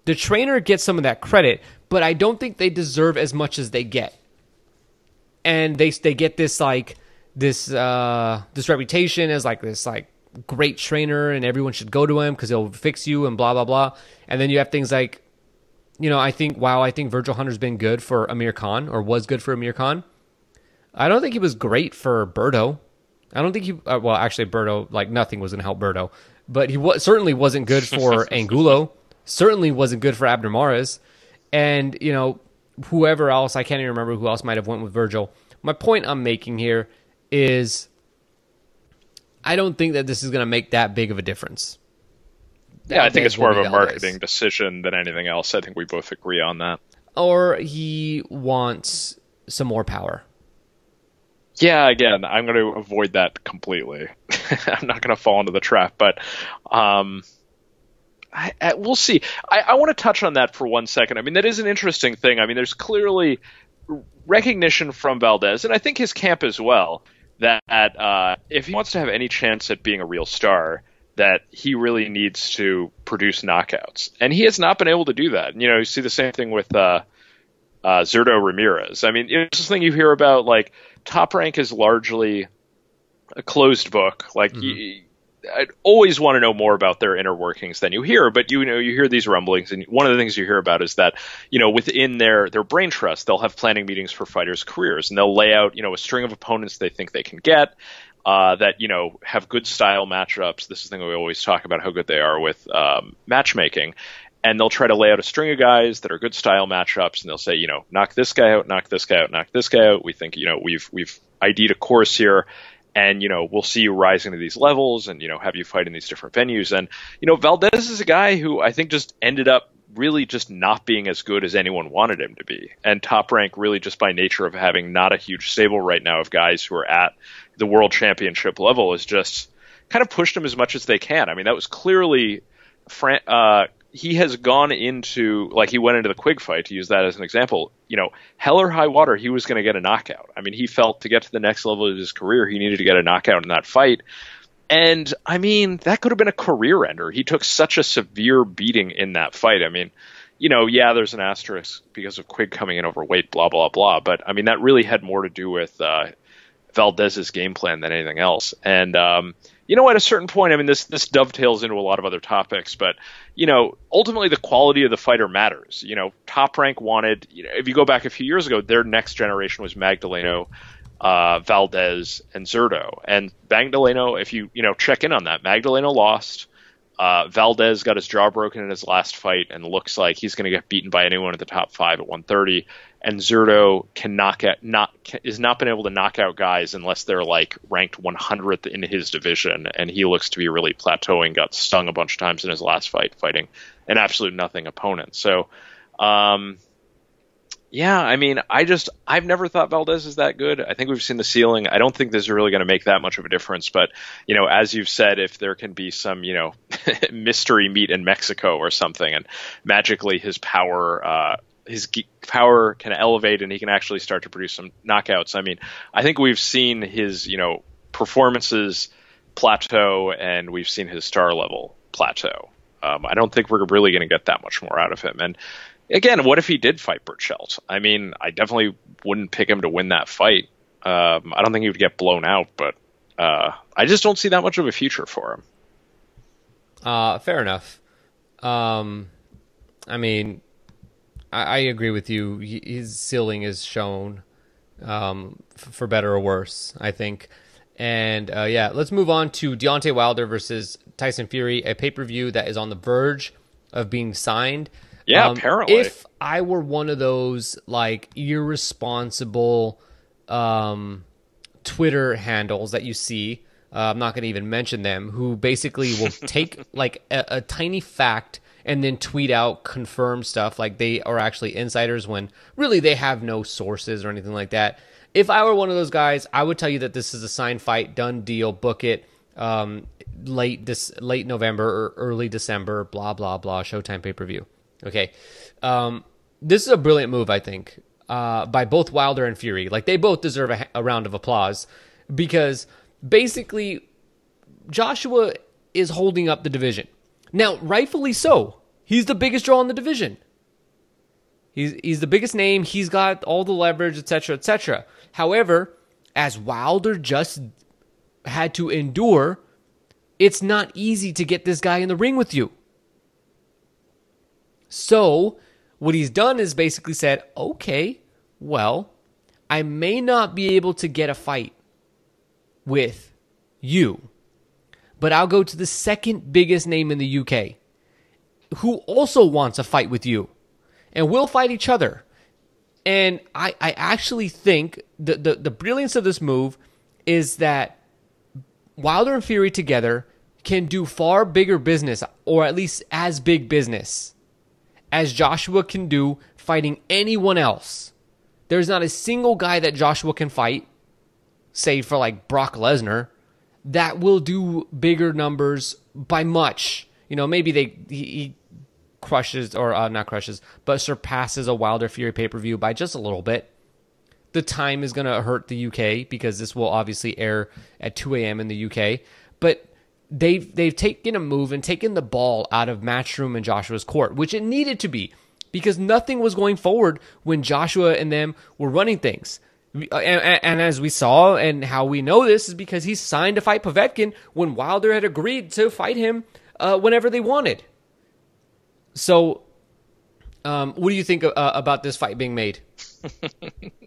The trainer gets some of that credit, but I don't think they deserve as much as they get. And they they get this like this uh this reputation as like this like great trainer and everyone should go to him because he'll fix you and blah blah blah. And then you have things like you know, I think wow, I think Virgil Hunter's been good for Amir Khan or was good for Amir Khan. I don't think he was great for Berto. I don't think he. Uh, well, actually, Berto like nothing was going to help Berto, but he was certainly wasn't good for Angulo. Certainly wasn't good for Abner Mares, and you know whoever else I can't even remember who else might have went with Virgil. My point I'm making here is I don't think that this is going to make that big of a difference. Yeah, I think it's more of a marketing decision than anything else. I think we both agree on that. Or he wants some more power. Yeah, again, I'm going to avoid that completely. I'm not going to fall into the trap, but um, I, I, we'll see. I, I want to touch on that for one second. I mean, that is an interesting thing. I mean, there's clearly recognition from Valdez, and I think his camp as well, that uh, if he wants to have any chance at being a real star, that he really needs to produce knockouts, and he has not been able to do that. You know, you see the same thing with uh, uh, Zurdo Ramirez. I mean, it's this thing you hear about like Top Rank is largely a closed book. Like, mm-hmm. you, I'd always want to know more about their inner workings than you hear, but you know, you hear these rumblings, and one of the things you hear about is that, you know, within their their brain trust, they'll have planning meetings for fighters' careers, and they'll lay out, you know, a string of opponents they think they can get, uh, that you know have good style matchups. This is the thing we always talk about how good they are with um, matchmaking, and they'll try to lay out a string of guys that are good style matchups, and they'll say, you know, knock this guy out, knock this guy out, knock this guy out. We think, you know, we've we've ID'd a course here, and you know, we'll see you rising to these levels, and you know, have you fight in these different venues. And you know, Valdez is a guy who I think just ended up really just not being as good as anyone wanted him to be. And top rank really just by nature of having not a huge stable right now of guys who are at the world championship level is just kind of pushed him as much as they can. I mean, that was clearly Fran- uh, he has gone into like he went into the Quigg fight to use that as an example. You know, hell or high water, he was going to get a knockout. I mean, he felt to get to the next level of his career, he needed to get a knockout in that fight. And I mean, that could have been a career ender. He took such a severe beating in that fight. I mean, you know, yeah, there's an asterisk because of Quigg coming in overweight, blah blah blah. But I mean, that really had more to do with uh, Valdez's game plan than anything else. And um, you know, at a certain point, I mean, this this dovetails into a lot of other topics, but you know, ultimately the quality of the fighter matters. You know, Top Rank wanted, you know, if you go back a few years ago, their next generation was Magdaleno, uh, Valdez, and Zurdo. And Magdaleno, if you you know check in on that, Magdaleno lost. Uh, Valdez got his jaw broken in his last fight and looks like he's going to get beaten by anyone in the top five at 130. And Zurdo can knock out not is not been able to knock out guys unless they're like ranked 100th in his division, and he looks to be really plateauing. Got stung a bunch of times in his last fight, fighting an absolute nothing opponent. So, um, yeah, I mean, I just I've never thought Valdez is that good. I think we've seen the ceiling. I don't think this is really going to make that much of a difference. But you know, as you've said, if there can be some you know mystery meet in Mexico or something, and magically his power. Uh, his power can elevate and he can actually start to produce some knockouts. I mean, I think we've seen his, you know, performances plateau and we've seen his star level plateau. Um, I don't think we're really going to get that much more out of him. And again, what if he did fight Berchelt? I mean, I definitely wouldn't pick him to win that fight. Um, I don't think he would get blown out, but uh, I just don't see that much of a future for him. Uh, fair enough. Um, I mean, I, I, agree with you. His ceiling is shown, um, f- for better or worse, I think. And uh, yeah, let's move on to Deontay Wilder versus Tyson Fury, a pay per view that is on the verge of being signed. Yeah, um, apparently. If I were one of those like irresponsible um, Twitter handles that you see, uh, I'm not going to even mention them, who basically will take like a, a, tiny fact and then tweet out confirmed stuff like they are actually insiders when really they have no sources or anything like that. If I were one of those guys, I would tell you that this is a signed fight, done deal, book it. Um, late this late November or early December, blah blah blah. Showtime pay per view. Okay. Um, this is a brilliant move, I think, uh, by both Wilder and Fury. Like, they both deserve a, a round of applause because basically Joshua is holding up the division. Now, rightfully so. He's the biggest draw in the division. He's he's the biggest name. He's got all the leverage, etc., etc. However, as Wilder just had to endure, it's not easy to get this guy in the ring with you. So, what he's done is basically said, okay, well, I may not be able to get a fight with you, but I'll go to the second biggest name in the UK who also wants a fight with you, and we'll fight each other. And I, I actually think the, the, the brilliance of this move is that Wilder and Fury together can do far bigger business, or at least as big business as Joshua can do fighting anyone else. There's not a single guy that Joshua can fight, save for like Brock Lesnar, that will do bigger numbers by much. You know, maybe they he, he crushes or uh, not crushes, but surpasses a Wilder Fury pay per view by just a little bit. the time is going to hurt the UK because this will obviously air at 2 a.m. in the UK. But they've they've taken a move and taken the ball out of Matchroom and Joshua's court, which it needed to be because nothing was going forward when Joshua and them were running things. And, and, as we saw, and how we know this is because he signed to fight Povetkin when Wilder had agreed to fight him uh, whenever they wanted. So, um, what do you think uh, about this fight being made?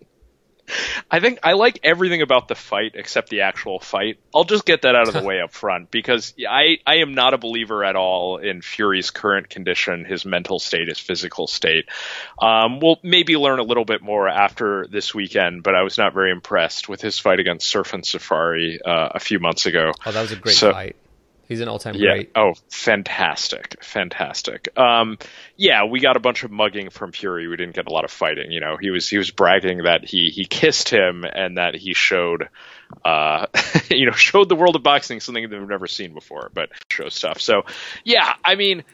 I think I like everything about the fight except the actual fight. I'll just get that out of the way up front because I, I am not a believer at all in Fury's current condition, his mental state, his physical state. Um, we'll maybe learn a little bit more after this weekend, but I was not very impressed with his fight against Sefer Seferi uh, a few months ago. Oh, that was a great so, fight. He's an all-time yeah. great. Oh, fantastic, fantastic. Um, yeah, we got a bunch of mugging from Fury. We didn't get a lot of fighting. You know, he was he was bragging that he he kissed him and that he showed, uh, you know, showed the world of boxing something they've never seen before. But show stuff. So, yeah, I mean,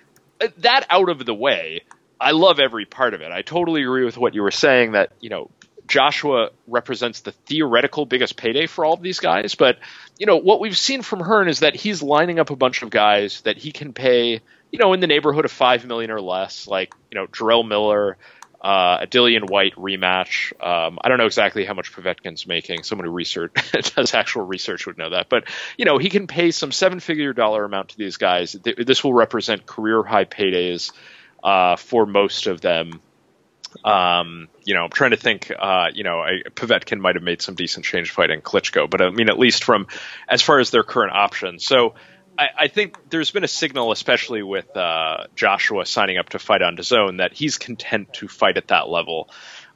that out of the way. I love every part of it. I totally agree with what you were saying that you know Joshua represents the theoretical biggest payday for all of these guys, but you know what we've seen from Hearn is that he's lining up a bunch of guys that he can pay, you know, in the neighborhood of five million or less, like you know Jarrell Miller, uh, a Dillian Whyte rematch. Um, I don't know exactly how much Povetkin's making. Someone who research does actual research would know that, but you know he can pay some seven-figure dollar amount to these guys. This will represent career high paydays uh, for most of them. Um, you know, I'm trying to think. Uh, you know, I, Povetkin might have made some decent change fighting Klitschko, but I mean, at least from as far as their current options. So I, I think there's been a signal, especially with uh, Joshua signing up to fight on DAZN, that he's content to fight at that level.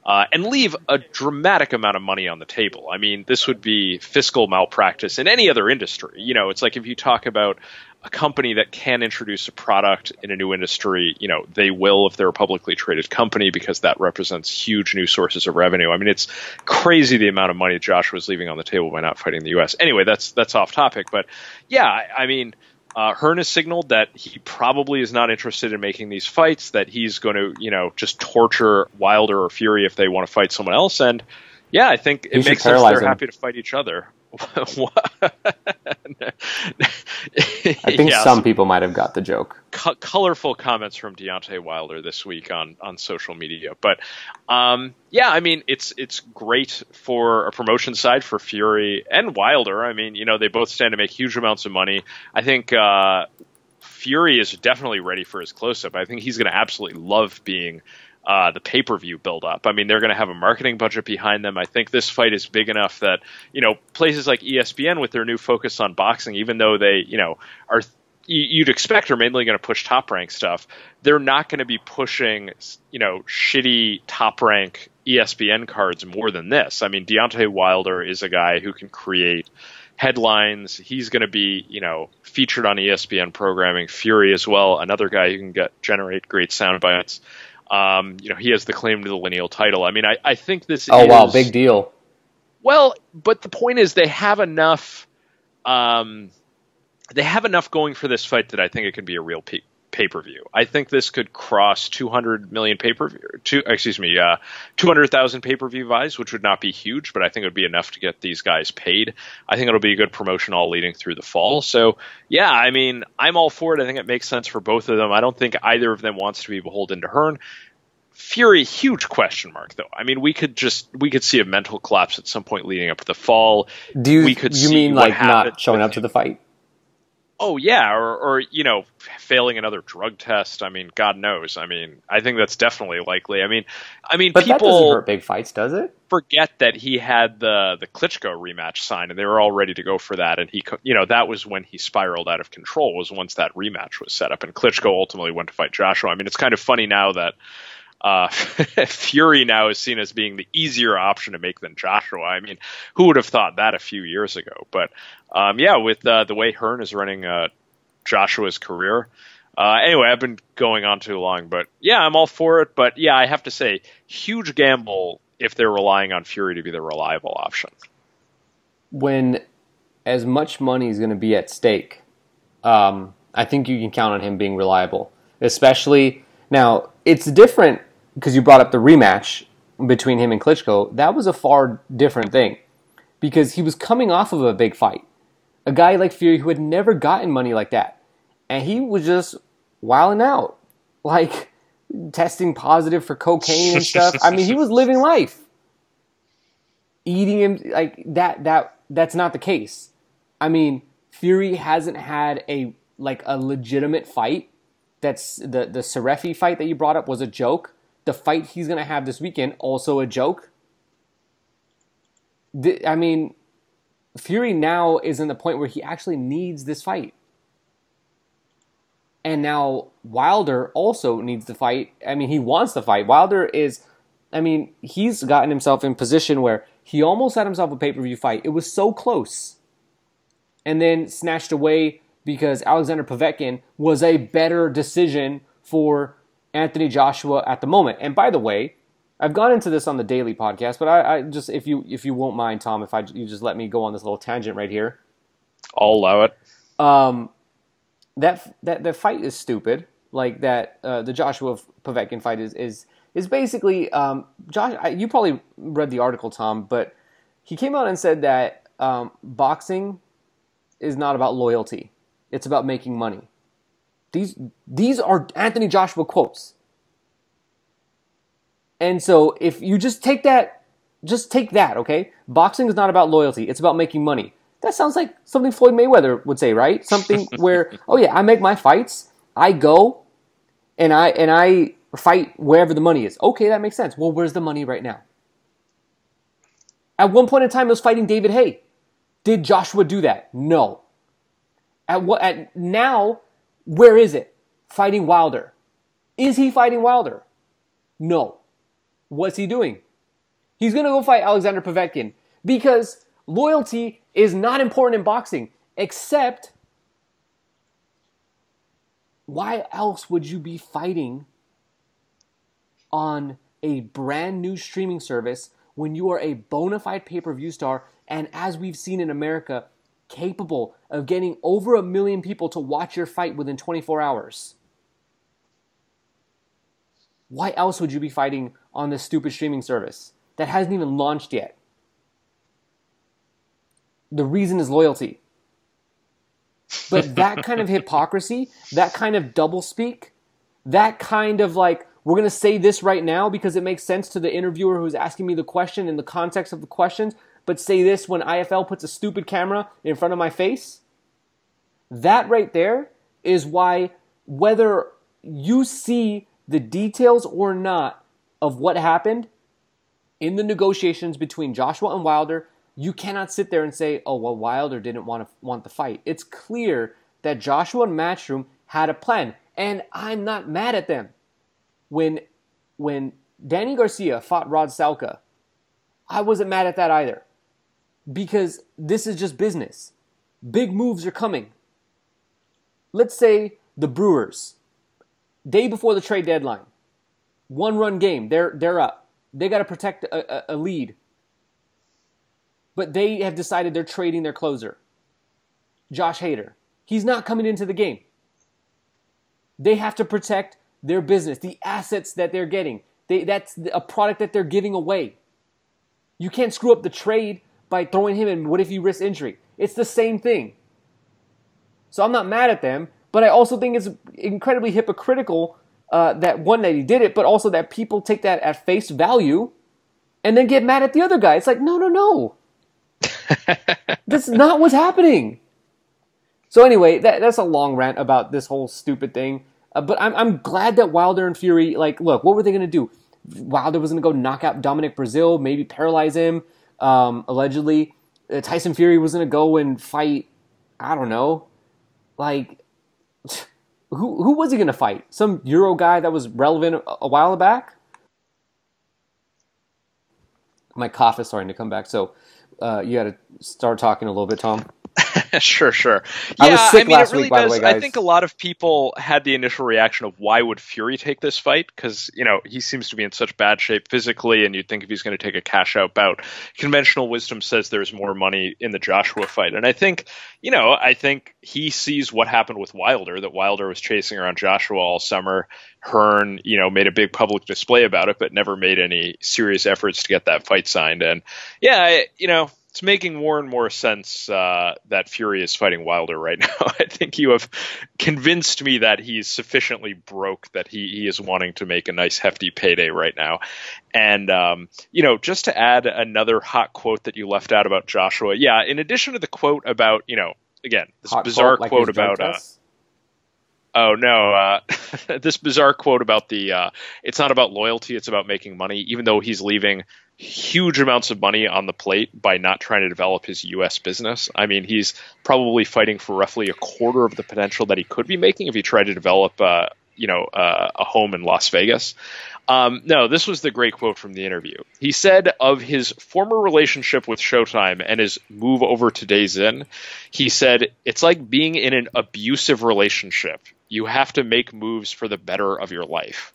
Uh, and leave a dramatic amount of money on the table. I mean, this would be fiscal malpractice in any other industry. You know, it's like if you talk about a company that can introduce a product in a new industry, you know, they will if they're a publicly traded company because that represents huge new sources of revenue. I mean, it's crazy the amount of money Josh was leaving on the table by not fighting the U.S. Anyway, that's that's off topic, but yeah, I, I mean. Uh, Hearn has signaled that he probably is not interested in making these fights. That he's going to, you know, just torture Wilder or Fury if they want to fight someone else. And yeah, I think it makes sense they're him. happy to fight each other. I think yeah, some people might have got the joke. Co- colorful comments from Deontay Wilder this week on, on social media, but um, yeah, I mean it's it's great for a promotion side for Fury and Wilder. I mean, you know, they both stand to make huge amounts of money. I think uh, Fury is definitely ready for his close up. I think he's going to absolutely love being uh, the pay per view build up. I mean, they're going to have a marketing budget behind them. I think this fight is big enough that you know places like ESPN with their new focus on boxing, even though they you know are you'd expect are mainly going to push top rank stuff. They're not going to be pushing, you know, shitty top rank ESPN cards more than this. I mean, Deontay Wilder is a guy who can create headlines. He's going to be, you know, featured on ESPN programming. Fury as well, another guy who can get generate great sound bites. Um, you know, he has the claim to the lineal title. I mean, I, I think this. Is Oh is, wow, big deal. Well, but the point is, they have enough. Um, they have enough going for this fight that I think it could be a real pe- pay per view. I think this could cross 200 million pay per view. Two, excuse me, uh, 200,000 pay per view buys, which would not be huge, but I think it would be enough to get these guys paid. I think it'll be a good promotion all leading through the fall. So yeah, I mean, I'm all for it. I think it makes sense for both of them. I don't think either of them wants to be beholden to Hearn. Fury, huge question mark though. I mean, we could just we could see a mental collapse at some point leading up to the fall. Do you, we could you mean like not showing up to the fight? Oh yeah, or, or you know, failing another drug test. I mean, God knows. I mean, I think that's definitely likely. I mean, I mean, but people that doesn't hurt big fights, does it? Forget that he had the the Klitschko rematch signed, and they were all ready to go for that. And he, you know, that was when he spiraled out of control. Was once that rematch was set up, and Klitschko ultimately went to fight Joshua. I mean, it's kind of funny now that uh, Fury now is seen as being the easier option to make than Joshua. I mean, who would have thought that a few years ago? But um, yeah, with uh, the way Hearn is running uh, Joshua's career. Uh, anyway, I've been going on too long, but yeah, I'm all for it. But yeah, I have to say, huge gamble if they're relying on Fury to be the reliable option. When as much money is going to be at stake, um, I think you can count on him being reliable. Especially now, it's different because you brought up the rematch. between him and Klitschko, that was a far different thing because he was coming off of a big fight. A guy like Fury who had never gotten money like that. And he was just wilding out. Like testing positive for cocaine and stuff. I mean, he was living life. Eating him like that that that's not the case. I mean, Fury hasn't had a like a legitimate fight. That's the the Seferi fight that you brought up was a joke. The fight he's going to have this weekend also a joke. I mean, Fury now is in the point where he actually needs this fight. And now Wilder also needs to fight. I mean, he wants to fight. Wilder is, I mean, he's gotten himself in position where he almost had himself a pay per view fight. It was so close. And then snatched away because Alexander Povetkin was a better decision for Anthony Joshua at the moment. And by the way, I've gone into this on the daily podcast, but I, I just if you if you won't mind, Tom, if I you just let me go on this little tangent right here. I'll allow it. Um, that that the fight is stupid. Like that, uh, the Joshua Povetkin fight is is is basically um, Josh. I, you probably read the article, Tom, but he came out and said that um, boxing is not about loyalty; it's about making money. These these are Anthony Joshua quotes. And so if you just take that, just take that, okay? Boxing is not about loyalty; it's about making money. That sounds like something Floyd Mayweather would say, right? Something where, oh yeah, I make my fights, I go, and I and I fight wherever the money is. Okay, that makes sense. Well, where's the money right now? At one point in time, it was fighting David Haye. Did Joshua do that? No. At what? At now, where is it? Fighting Wilder. Is he fighting Wilder? No. What's he doing? He's gonna go fight Alexander Povetkin because loyalty is not important in boxing, except why else would you be fighting on a brand new streaming service when you are a bona fide pay per view star and, as we've seen in America, capable of getting over a million people to watch your fight within 24 hours? Why else would you be fighting on this stupid streaming service that hasn't even launched yet? The reason is loyalty. But that kind of hypocrisy, that kind of doublespeak, that kind of like, we're going to say this right now because it makes sense to the interviewer who's asking me the question in the context of the questions, but say this when IFL puts a stupid camera in front of my face. That right there is why, whether you see the details or not of what happened in the negotiations between Joshua and Wilder, you cannot sit there and say, "Oh, well, Wilder didn't want to want the fight." It's clear that Joshua and Matchroom had a plan, and I'm not mad at them. When when Danny Garcia fought Rod Salka, I wasn't mad at that either, because this is just business. Big moves are coming. Let's say the Brewers, day before the trade deadline, one run game, they're they're up. They got to protect a, a, a lead but they have decided they're trading their closer, Josh Hader. He's not coming into the game. They have to protect their business, the assets that they're getting. They, that's a product that they're giving away. You can't screw up the trade by throwing him in. What if you risk injury? It's the same thing. So I'm not mad at them, but I also think it's incredibly hypocritical uh, that one that he did it, but also that people take that at face value and then get mad at the other guy. It's like no, no, no. That's not what's happening. So anyway, that, that's a long rant about this whole stupid thing. Uh, but I'm, I'm glad that Wilder and Fury, like, look, what were they going to do? Wilder was going to go knock out Dominic Breazeale, maybe paralyze him, um, allegedly. Uh, Tyson Fury was going to go and fight, I don't know, like, who, who was he going to fight? Some Euro guy that was relevant a, a while back? My cough is starting to come back. So uh, you got to start talking a little bit, Tom. sure, sure. I Yeah, was sick mean, last it really week, does. way, I think a lot of people had the initial reaction of why would Fury take this fight? Because you know he seems to be in such bad shape physically, and you'd think if he's going to take a cash out bout, conventional wisdom says there's more money in the Joshua fight. And I think, you know, I think he sees what happened with Wilder. That Wilder was chasing around Joshua all summer. Hearn, you know, made a big public display about it, but never made any serious efforts to get that fight signed. And yeah, I, you know, it's making more and more sense uh, that Fury is fighting Wilder right now. I think you have convinced me that he's sufficiently broke that he, he is wanting to make a nice hefty payday right now. And um, you know, just to add another hot quote that you left out about Joshua, yeah. In addition to the quote about you know, again, this Hot bizarre like quote his about uh. Oh no! Uh, this bizarre quote about the uh, it's not about loyalty; it's about making money. Even though he's leaving huge amounts of money on the plate by not trying to develop his U.S. business. I mean, he's probably fighting for roughly a quarter of the potential that he could be making if he tried to develop, uh, you know, uh, a home in Las Vegas. Um, no, this was the great quote from the interview. He said of his former relationship with Showtime and his move over to DAZN, he said, It's like being in an abusive relationship. You have to make moves for the better of your life.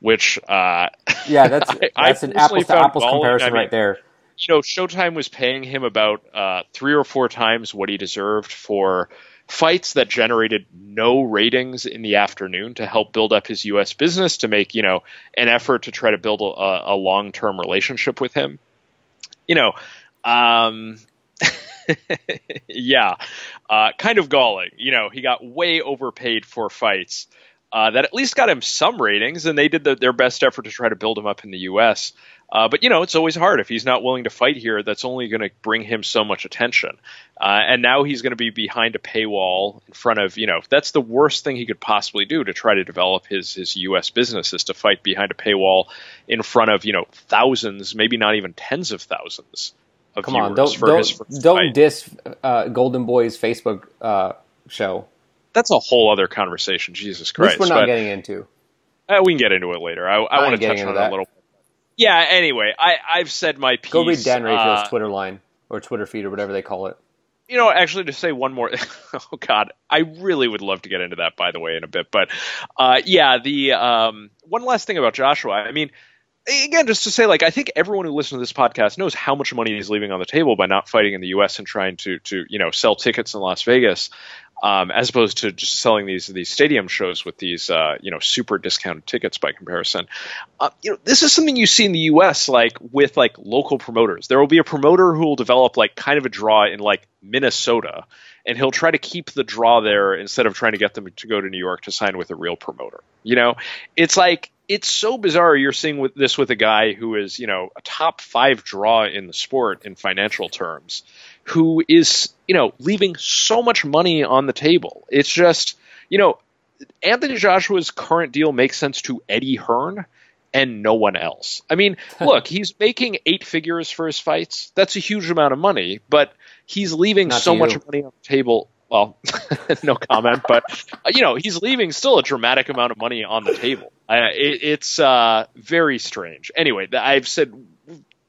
Which, uh, Yeah, that's I- I an apples to apples comparison I mean, right there. you know, Showtime was paying him about uh, three or four times what he deserved for fights that generated no ratings in the afternoon to help build up his U.S. business to make you know an effort to try to build a, a long term relationship with him. You know, um, yeah, uh, kind of galling. You know, he got way overpaid for fights. Uh, that at least got him some ratings, and they did the, their best effort to try to build him up in the U.S. Uh, but you know, it's always hard if he's not willing to fight here. That's only going to bring him so much attention. Uh, and now he's going to be behind a paywall in front of you know that's the worst thing he could possibly do to try to develop his his U.S. business is to fight behind a paywall in front of you know thousands, maybe not even tens of thousands of Come on, don't don't don't fight. diss uh, Golden Boy's Facebook uh, show. That's a whole other conversation. Jesus Christ, Which we're not But- getting into. Uh, we can get into it later. I, I want to touch on that. a little. Yeah. Anyway, I, I've said my piece. Go read Dan Rafael's uh, Twitter line or Twitter feed or whatever they call it. you know, actually, to say one more. oh God, I really would love to get into that. By the way, in a bit, but uh, yeah, the um, one last thing about Joshua. I mean, again, just to say, like, I think everyone who listens to this podcast knows how much money he's leaving on the table by not fighting in the U.S. and trying to to you know sell tickets in Las Vegas. Um, as opposed to just selling these these stadium shows with these uh, you know super discounted tickets by comparison, uh, you know this is something you see in the U.S. like with like local promoters. There will be a promoter who will develop like kind of a draw in like Minnesota, and he'll try to keep the draw there instead of trying to get them to go to New York to sign with a real promoter. You know, it's like it's so bizarre. You're seeing with this with a guy who is you know a top five draw in the sport in financial terms, who is you know leaving so much money on the table. It's just you know Anthony Joshua's current deal makes sense to Eddie Hearn and no one else. I mean, look, he's making eight figures for his fights. That's a huge amount of money, but he's leaving Not so much money on the table. Well, no comment, but uh, you know, he's leaving still a dramatic amount of money on the table. Uh, it, it's uh, very strange. Anyway, I've said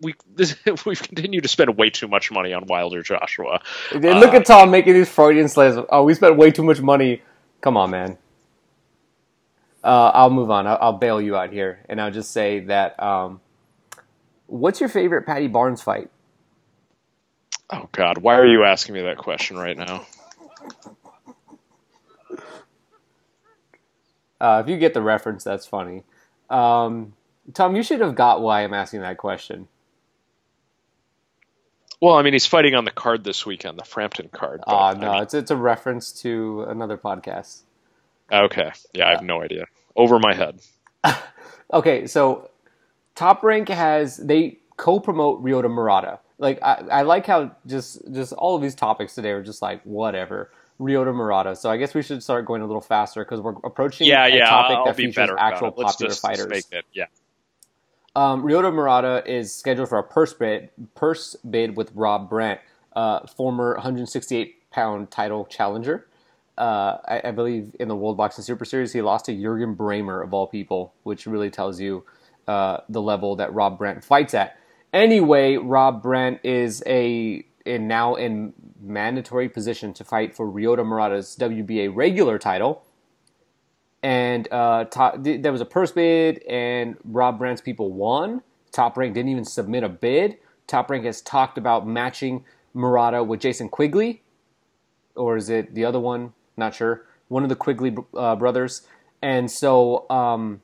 we this, we've continued to spend way too much money on Wilder Joshua. Look at Tom making these Freudian slips. Oh, we spent way too much money. Come on, man. Uh, I'll move on. I'll, I'll bail you out here, and I'll just say that. Um, what's your favorite Paddy Barnes fight? Oh God, why are you asking me that question right now? Uh, if you get the reference, that's funny. Um, Tom, you should have got why I'm asking that question. Well, I mean, he's fighting on the card this weekend, the Frampton card. Ah, I no, mean- it's it's a reference to another podcast. okay, yeah, I have no idea. Over my head. Okay, so Top Rank has they co-promote Ryota Murata. Like I, I like how just just all of these topics today are just like whatever Ryota Murata. So I guess we should start going a little faster because we're approaching Yeah, a yeah, topic I'll that be features better about actual. Let's popular just fighters. make it. Yeah. Um, Ryota Murata is scheduled for a purse bid, purse bid with Rob Brandt, uh, former 168 pound title challenger. Uh, I, I believe in the World Boxing Super Series, he lost to Jurgen Brähmer of all people, which really tells you uh, the level that Rob Brandt fights at. Anyway, Rob Brandt is a in now in mandatory position to fight for Ryota Murata's WBA regular title. And uh, th- there was a purse bid, and Rob Brandt's people won. Top Rank didn't even submit a bid. Top Rank has talked about matching Murata with Jason Quigley, or is it the other one? Not sure. One of the Quigley uh, brothers. And so, um,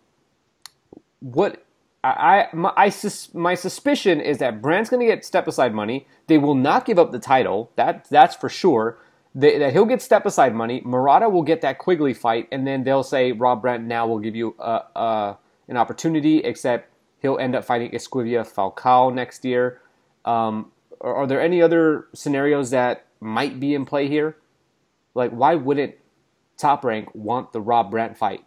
what I, I my, I sus, my suspicion is that Brandt's going to get step aside money. They will not give up the title. That that's for sure. They, that he'll get step aside money. Murata will get that Quigley fight, and then they'll say Rob Brandt now will give you uh, uh, an opportunity. Except he'll end up fighting Esquiva Falcao next year. Um, are, are there any other scenarios that might be in play here? Like, why wouldn't Top Rank want the Rob Brandt fight?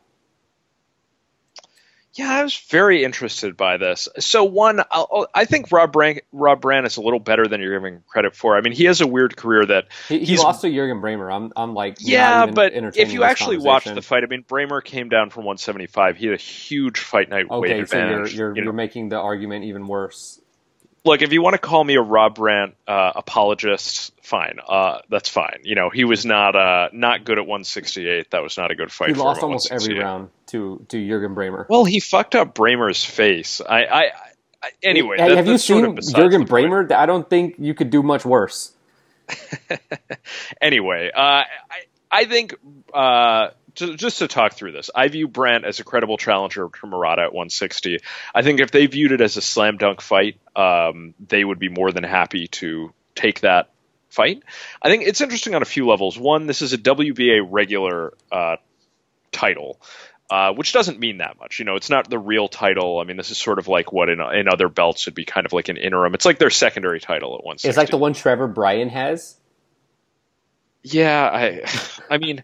Yeah, I was very interested by this. So one, I'll, i think Rob Brandt, Rob Brandt is a little better than you're giving credit for. I mean, he has a weird career that he, he lost to Jurgen Brähmer. I'm, I'm like, yeah, but if you actually watch the fight, I mean, Brähmer came down from 175. He had a huge fight night okay, weight so advantage. You're, you're, you know? you're making the argument even worse look, if you want to call me a Rob Brandt uh, apologist, fine. Uh, that's fine. You know, he was not uh, not good at 168. That was not a good fight. He lost almost every round to to Jurgen Brähmer. Well, he fucked up Brähmer's face. I, I, I anyway. Hey, that, have you seen Jurgen Brähmer? I don't think you could do much worse. anyway, uh, I I think just to talk through this, I view Brandt as a credible challenger to Murata at 160. I think if they viewed it as a slam dunk fight, um, they would be more than happy to take that fight. I think it's interesting on a few levels. One, this is a WBA regular uh, title. Uh, which doesn't mean that much. You know, it's not the real title. I mean, this is sort of like what in, in other belts would be kind of like an interim. It's like their secondary title at 160. It's like the one Trevor Bryan has. Yeah, I, I mean,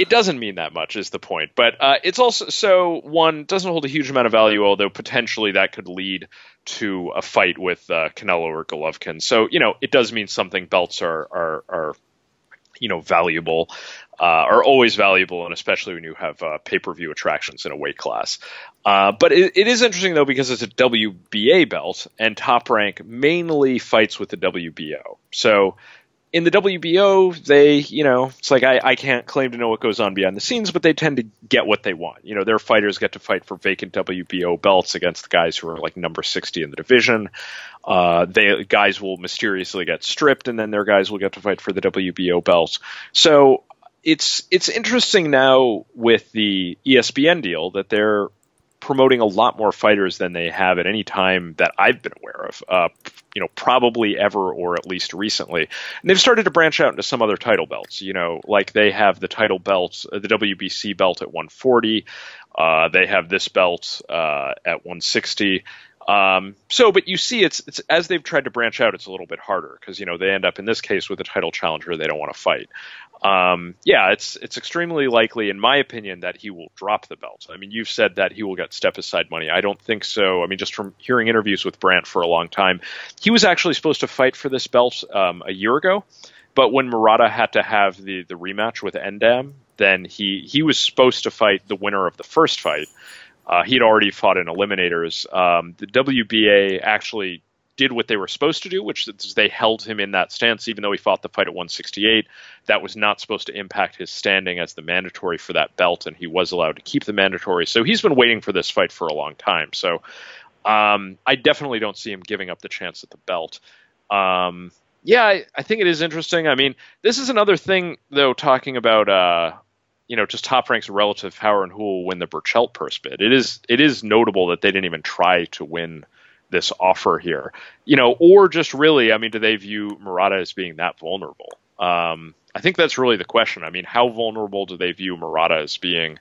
it doesn't mean that much is the point but uh, it's also so one doesn't hold a huge amount of value although potentially that could lead to a fight with uh, canelo or golovkin. So you know it does mean something. Belts are are, are you know valuable uh, are always valuable and especially when you have uh, pay-per-view attractions in a weight class. Uh, but it, it is interesting though because it's a wba belt and top rank mainly fights with the wbo so in the WBO, they, you know, it's like I, I can't claim to know what goes on behind the scenes, but they tend to get what they want. You know, their fighters get to fight for vacant WBO belts against the guys who are like number 60 in the division. Uh, they guys will mysteriously get stripped, and then their guys will get to fight for the WBO belts. So it's it's interesting now with the ESPN deal that they're promoting a lot more fighters than they have at any time that I've been aware of. Uh, you know, probably ever or at least recently. And they've started to branch out into some other title belts. You know, like they have the title belt, uh, the WBC belt at 140. Uh, they have this belt uh, at 160. Um, so, but you see, it's it's as they've tried to branch out, it's a little bit harder because you know they end up in this case with a title challenger they don't want to fight um, yeah, it's it's extremely likely, in my opinion, that he will drop the belt. I mean, you've said that he will get step aside money. I don't think so. I mean, just from hearing interviews with Brandt for a long time, he was actually supposed to fight for this belt um, a year ago, but when Murata had to have the the rematch with N'Dam, then he he was supposed to fight the winner of the first fight. Uh, he'd already fought in eliminators. Um, the WBA actually did what they were supposed to do, which is they held him in that stance, even though he fought the fight at 168. That was not supposed to impact his standing as the mandatory for that belt, and he was allowed to keep the mandatory. So he's been waiting for this fight for a long time. So um, I definitely don't see him giving up the chance at the belt. Um, yeah, I, I, think it is interesting. I mean, this is another thing, though, talking about. Uh, you know, just top ranks relative power and who will win the Berchelt purse bid. It is it is notable that they didn't even try to win this offer here, you know, or just really, I mean, do they view Murata as being that vulnerable? Um, I think that's really the question. I mean, how vulnerable do they view Murata as being?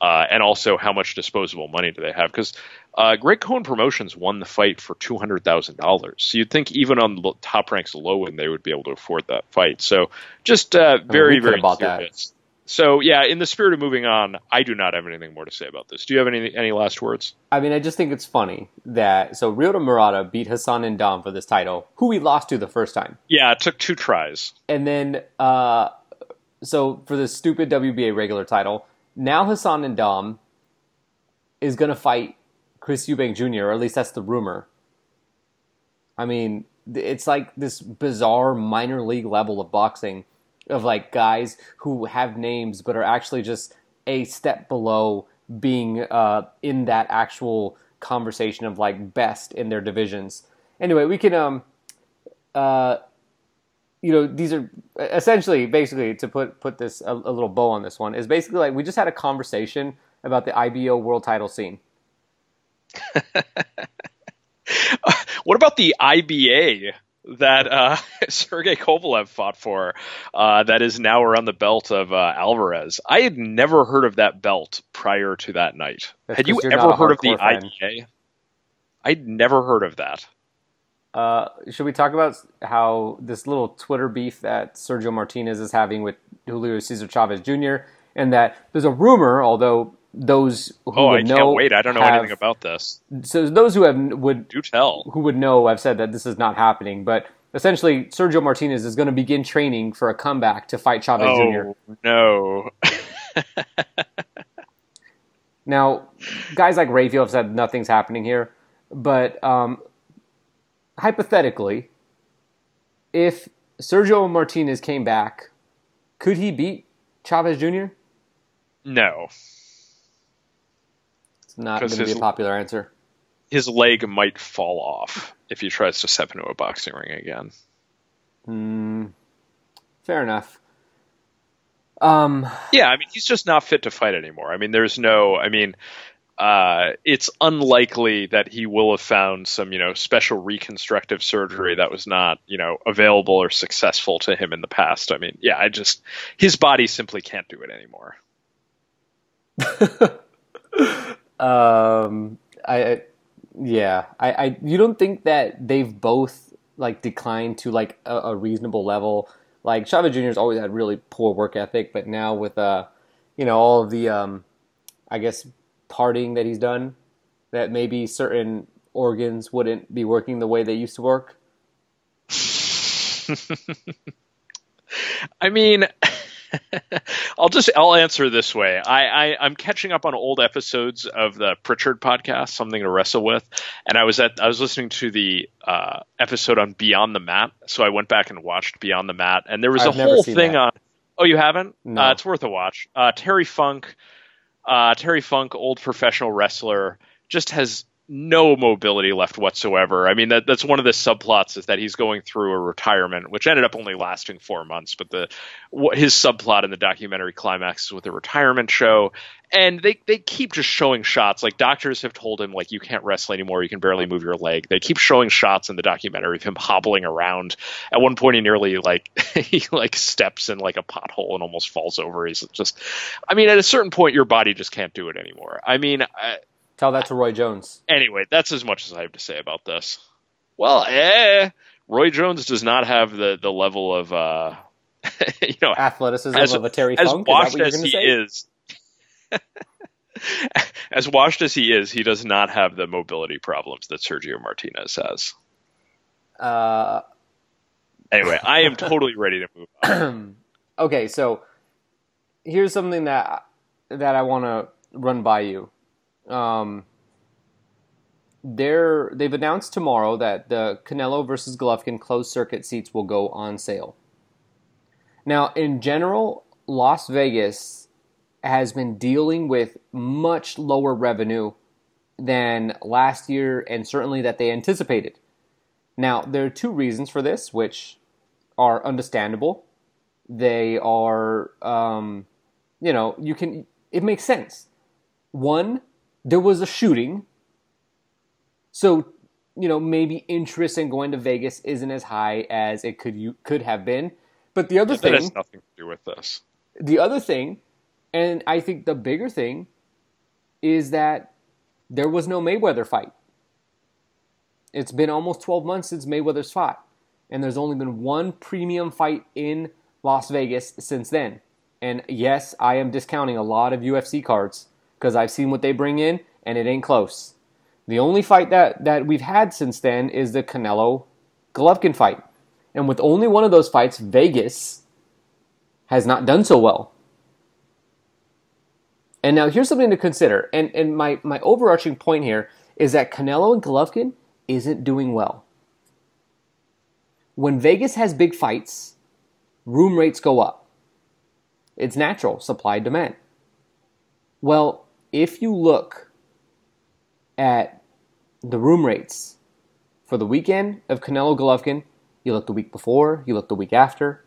Uh, and also, how much disposable money do they have? Because uh, Greg Cohen Promotions won the fight for two hundred thousand dollars. So you'd think even on the top ranks low end, they would be able to afford that fight. So just uh, very, I mean, very about that. So yeah, in the spirit of moving on, I do not have anything more to say about this. Do you have any any last words? I mean, I just think it's funny that so Ryota Murata beat Hassan N'Dam for this title, who he lost to the first time. Yeah, it took two tries. And then uh, so for the stupid WBA regular title, now Hassan N'Dam is going to fight Chris Eubank Jr., or at least that's the rumor. I mean, it's like this bizarre minor league level of boxing of like guys who have names but are actually just a step below being uh, in that actual conversation of like best in their divisions. Anyway, we can um uh you know these are essentially basically to put put this a, a little bow on this one is basically like we just had a conversation about the IBO world title scene. what about the IBA that uh, Sergey Kovalev fought for uh, that is now around the belt of uh, Alvarez? I had never heard of that belt prior to that night. That's had you're ever heard of the fan. IBA? I'd never heard of that. Uh, should we talk about how this little Twitter beef that Sergio Martinez is having with Julio Cesar Chavez Jr. and that there's a rumor, although those who Oh, I would can't know wait. I don't know have- anything about this. So those who have would Do tell. who would know have said that this is not happening, but essentially Sergio Martinez is going to begin training for a comeback to fight Chavez Jr. Oh, no. Now, guys like Rafael have said nothing's happening here, but um, hypothetically, if Sergio Martinez came back, could he beat Chavez Jr.? no. Not going to be a popular answer. His leg might fall off if he tries to step into a boxing ring again. Fair enough. Um, Yeah, I mean, he's just not fit to fight anymore. I mean, there's no, I mean, uh, it's unlikely that he will have found some, you know, special reconstructive surgery that was not, you know, available or successful to him in the past. I mean, yeah, I just, his body simply can't do it anymore. um, I, yeah, I, I, you don't think that they've both like declined to like a, a reasonable level? Like Chavez Jr. has always had really poor work ethic, but now with uh, you know, all of the um, I guess partying that he's done, that maybe certain organs wouldn't be working the way they used to work. I mean, I'll just I'll answer this way. I, I I'm catching up on old episodes of the Prichard podcast, something to wrestle with, and I was at I was listening to the uh, episode on Beyond the Mat, so I went back and watched Beyond the Mat, and there was I've a whole thing that. on. Oh, you haven't? No. Uh, it's worth a watch. Uh, Terry Funk, uh, Terry Funk, old professional wrestler, just has no mobility left whatsoever. I mean, that that's one of the subplots is that he's going through a retirement, which ended up only lasting four months. But the what his subplot in the documentary climaxes with a retirement show, and they they keep just showing shots. Like doctors have told him, like you can't wrestle anymore, you can barely move your leg. They keep showing shots in the documentary of him hobbling around. At one point, he nearly like he like steps in like a pothole and almost falls over. He's just, I mean, at a certain point, your body just can't do it anymore. I mean. I, Tell that to Roy Jones. anyway, that's as much as I have to say about this. Well, eh, Roy Jones does not have the the level of uh, you know Athleticism as, of a Terry as Funk. Washed as he say? is. as washed as he is, he does not have the mobility problems that Sergio Martinez has. Uh, Anyway, I am totally ready to move on. okay, so here's something that that I want to run by you. Um, they're they've announced tomorrow that the Canelo versus Golovkin closed circuit seats will go on sale. Now, in general, Las Vegas has been dealing with much lower revenue than last year, and certainly that they anticipated. Now, there are two reasons for this, which are understandable. They are, um, you know, you can. It makes sense. One, there was a shooting, so you know maybe interest in going to Vegas isn't as high as it could you could have been. But the other that thing, has nothing to do with this. the other thing, and I think the bigger thing, is that there was no Mayweather fight. It's been almost 12 months since Mayweather's fought, and there's only been one premium fight in Las Vegas since then. And yes, I am discounting a lot of UFC cards because I've seen what they bring in, and it ain't close. The only fight that, that we've had since then is the Canelo Golovkin fight. And with only one of those fights, Vegas has not done so well. And now here's something to consider. And and my, my overarching point here is that Canelo and Golovkin isn't doing well. When Vegas has big fights, room rates go up. It's natural, supply demand. Well, if you look at the room rates for the weekend of Canelo Golovkin, you look the week before, you look the week after.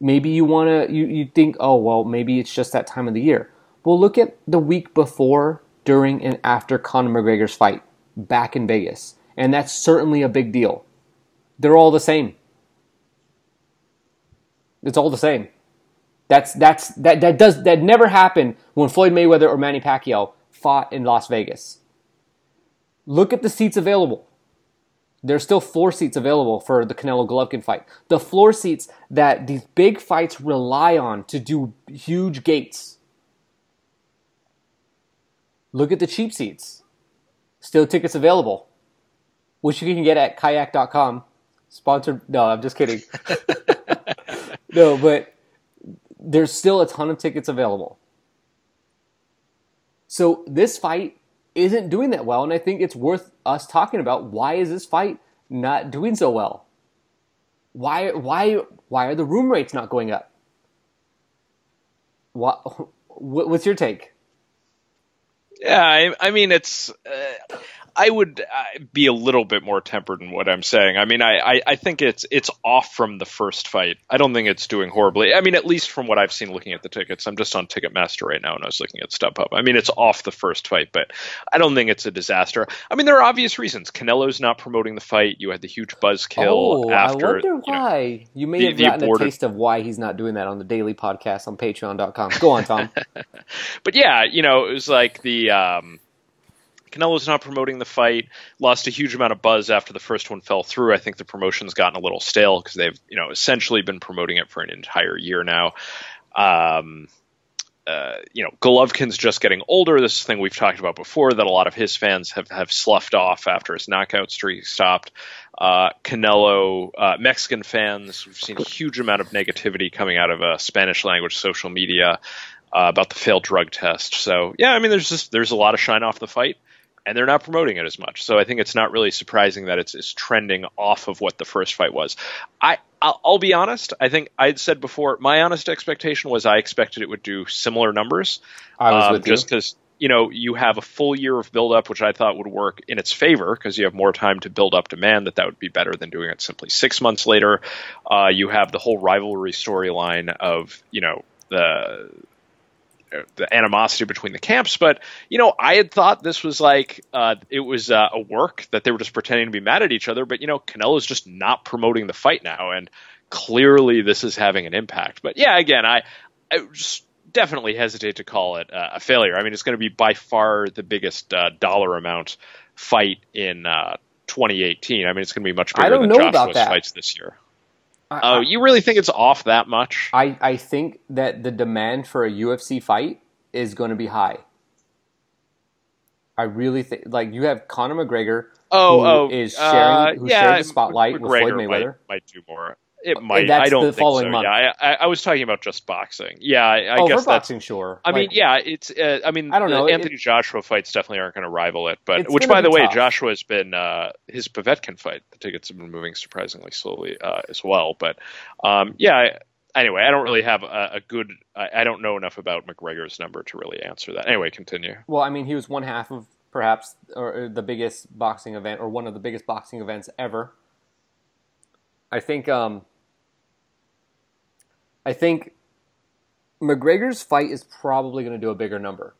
Maybe you want to, you, you think, oh, well, maybe it's just that time of the year. Well, look at the week before, during, and after Conor McGregor's fight back in Vegas. And that's certainly a big deal. They're all the same. It's all the same. That's that's that that does that never happened when Floyd Mayweather or Manny Pacquiao fought in Las Vegas. Look at the seats available. There's still floor seats available for the Canelo Golovkin fight. The floor seats that these big fights rely on to do huge gates. Look at the cheap seats. Still tickets available, which you can get at kayak.com. Sponsored. No, I'm just kidding. no, but there's still a ton of tickets available. So this fight isn't doing that well, and I think it's worth us talking about why is this fight not doing so well? Why why why are the room rates not going up? What what's your take? Yeah, I, I mean it's. Uh, I would uh, be a little bit more tempered in what I'm saying. I mean, I, I, I, think it's it's off from the first fight. I don't think it's doing horribly. I mean, at least from what I've seen looking at the tickets. I'm just on Ticketmaster right now, and I was looking at StubHub. I mean, it's off the first fight, but I don't think it's a disaster. I mean, there are obvious reasons. Canelo's not promoting the fight. You had the huge buzzkill oh, after. I wonder why. You, know, you may the, have gotten a taste of why he's not doing that on the daily podcast on Patreon.com. Go on, Tom. but yeah, you know, it was like the. Um, Canelo's not promoting the fight. Lost a huge amount of buzz after the first one fell through. I think the promotion's gotten a little stale because they've, you know, essentially been promoting it for an entire year now. Um, uh, you know, Golovkin's just getting older. This is thing we've talked about before that a lot of his fans have, have sloughed off after his knockout streak stopped. Uh, Canelo, uh, Mexican fans, we've seen a huge amount of negativity coming out of uh, Spanish language social media uh, about the failed drug test. So yeah, I mean, there's just there's a lot of shine off the fight and they're not promoting it as much. So I think it's not really surprising that it's, it's trending off of what the first fight was. I I'll, I'll, be honest. I think I'd said before my honest expectation was I expected it would do similar numbers. I was um, with just because you know you have a full year of build up, which I thought would work in its favor because you have more time to build up demand. That that would be better than doing it simply six months later. Uh, you have the whole rivalry storyline of you know the the animosity between the camps. But you know, I had thought this was like uh, it was uh, a work that they were just pretending to be mad at each other. But you know, Canelo's just not promoting the fight now, and clearly this is having an impact. But yeah, again, I, I just definitely hesitate to call it uh, a failure. I mean, it's going to be by far the biggest uh, dollar amount fight in uh, 2018. I mean, it's going to be much bigger than Joshua's fights this year. Oh, you really think it's off that much? I, I think that the demand for a UFC fight is going to be high. I really think like you have Conor McGregor. Oh, oh, is sharing uh, who yeah, shared the spotlight McGregor with Floyd Mayweather. Might, might do more. It might. That's I don't think so. Month. Yeah, I, I, was talking about just boxing. Yeah, I, I oh, guess for boxing, sure. I like, mean, yeah, it's. Uh, I mean, I don't know. Anthony it, Joshua fights definitely aren't going to rival it. But which, by the way, Joshua has been uh, his Povetkin fight. The tickets have been moving surprisingly slowly uh, as well. But um, yeah. Anyway, I don't really have a, a good. I, don't know enough about McGregor's number to really answer that. Anyway, continue. Well, I mean, he was one half of perhaps or the biggest boxing event or one of the biggest boxing events ever. I think um, I think McGregor's fight is probably going to do a bigger number.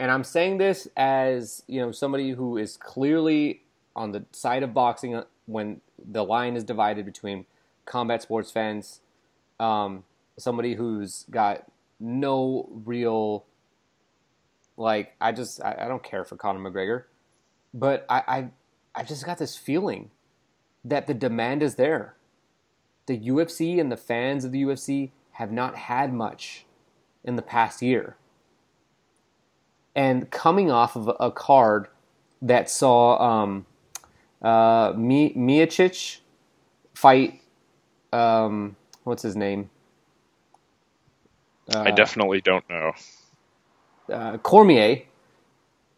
And I'm saying this as, you know, somebody who is clearly on the side of boxing when the line is divided between combat sports fans, um, somebody who's got no real like I just I, I don't care for Conor McGregor, but I, I I just got this feeling that the demand is there the UFC and the fans of the UFC have not had much in the past year. And coming off of a card that saw um, uh, Mi- Miocic fight, um, what's his name? Uh, I definitely don't know. Uh, Cormier.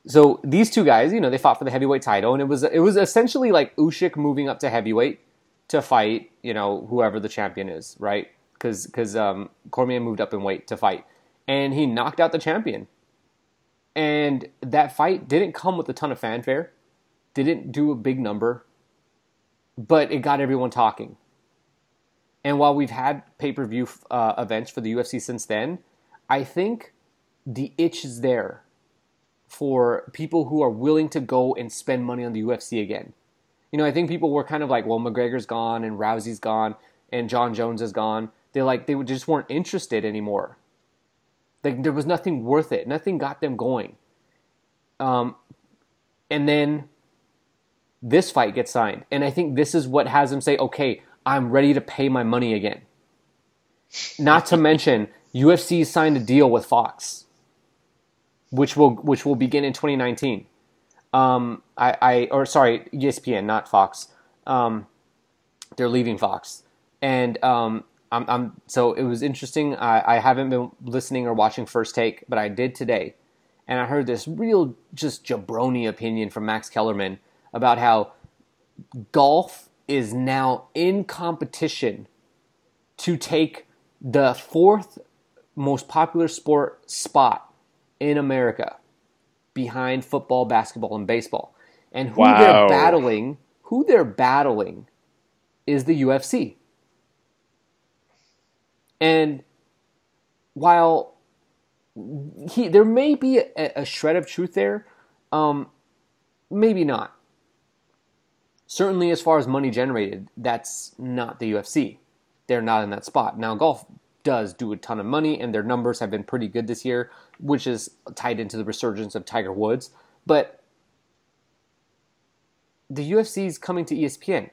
So these two guys, you know, they fought for the heavyweight title, and it was it was essentially like Usyk moving up to heavyweight to fight, you know, whoever the champion is, right? Because because um, Cormier moved up in weight to fight, and he knocked out the champion. And that fight didn't come with a ton of fanfare, didn't do a big number, but it got everyone talking. And while we've had pay per view uh, events for the UFC since then, I think the itch is there for people who are willing to go and spend money on the UFC again. You know, I think people were kind of like, well, McGregor's gone and Rousey's gone and Jon Jones is gone. They like they just weren't interested anymore. Like there was nothing worth it. Nothing got them going. Um, and then this fight gets signed, and I think this is what has them say, okay, I'm ready to pay my money again. Not to mention, UFC signed a deal with Fox, which will which will begin in 2019 um, I, I or sorry, ESPN, not Fox. Um, they're leaving Fox, and um, I'm, I'm so it was interesting. I, I haven't been listening or watching First Take, but I did today, and I heard this real just jabroni opinion from Max Kellerman about how golf is now in competition to take the fourth most popular sport spot in America behind football, basketball, and baseball. And who wow. they're battling, who they're battling is the UFC. And while he, there may be a, a shred of truth there, um, maybe not. Certainly, as far as money generated, that's not the UFC. They're not in that spot. Now, golf does do a ton of money, and their numbers have been pretty good this year, which is tied into the resurgence of Tiger Woods. But the UFC is coming to ESPN.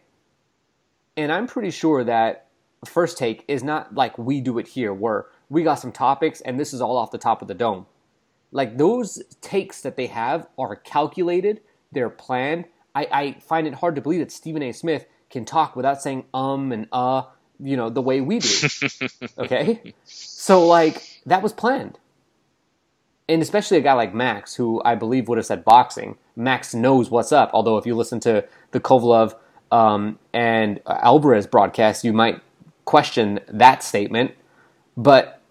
And I'm pretty sure that First Take is not like we do it here, where we got some topics and this is all off the top of the dome. Like those takes that they have are calculated, they're planned. I, I find it hard to believe that Stephen A. Smith can talk without saying um and uh you know, the way we do. okay? So, like, that was planned. And especially a guy like Max, who I believe would have said boxing. Max knows what's up. Although, if you listen to the Kovalev um, and Alvarez broadcast, you might question that statement. But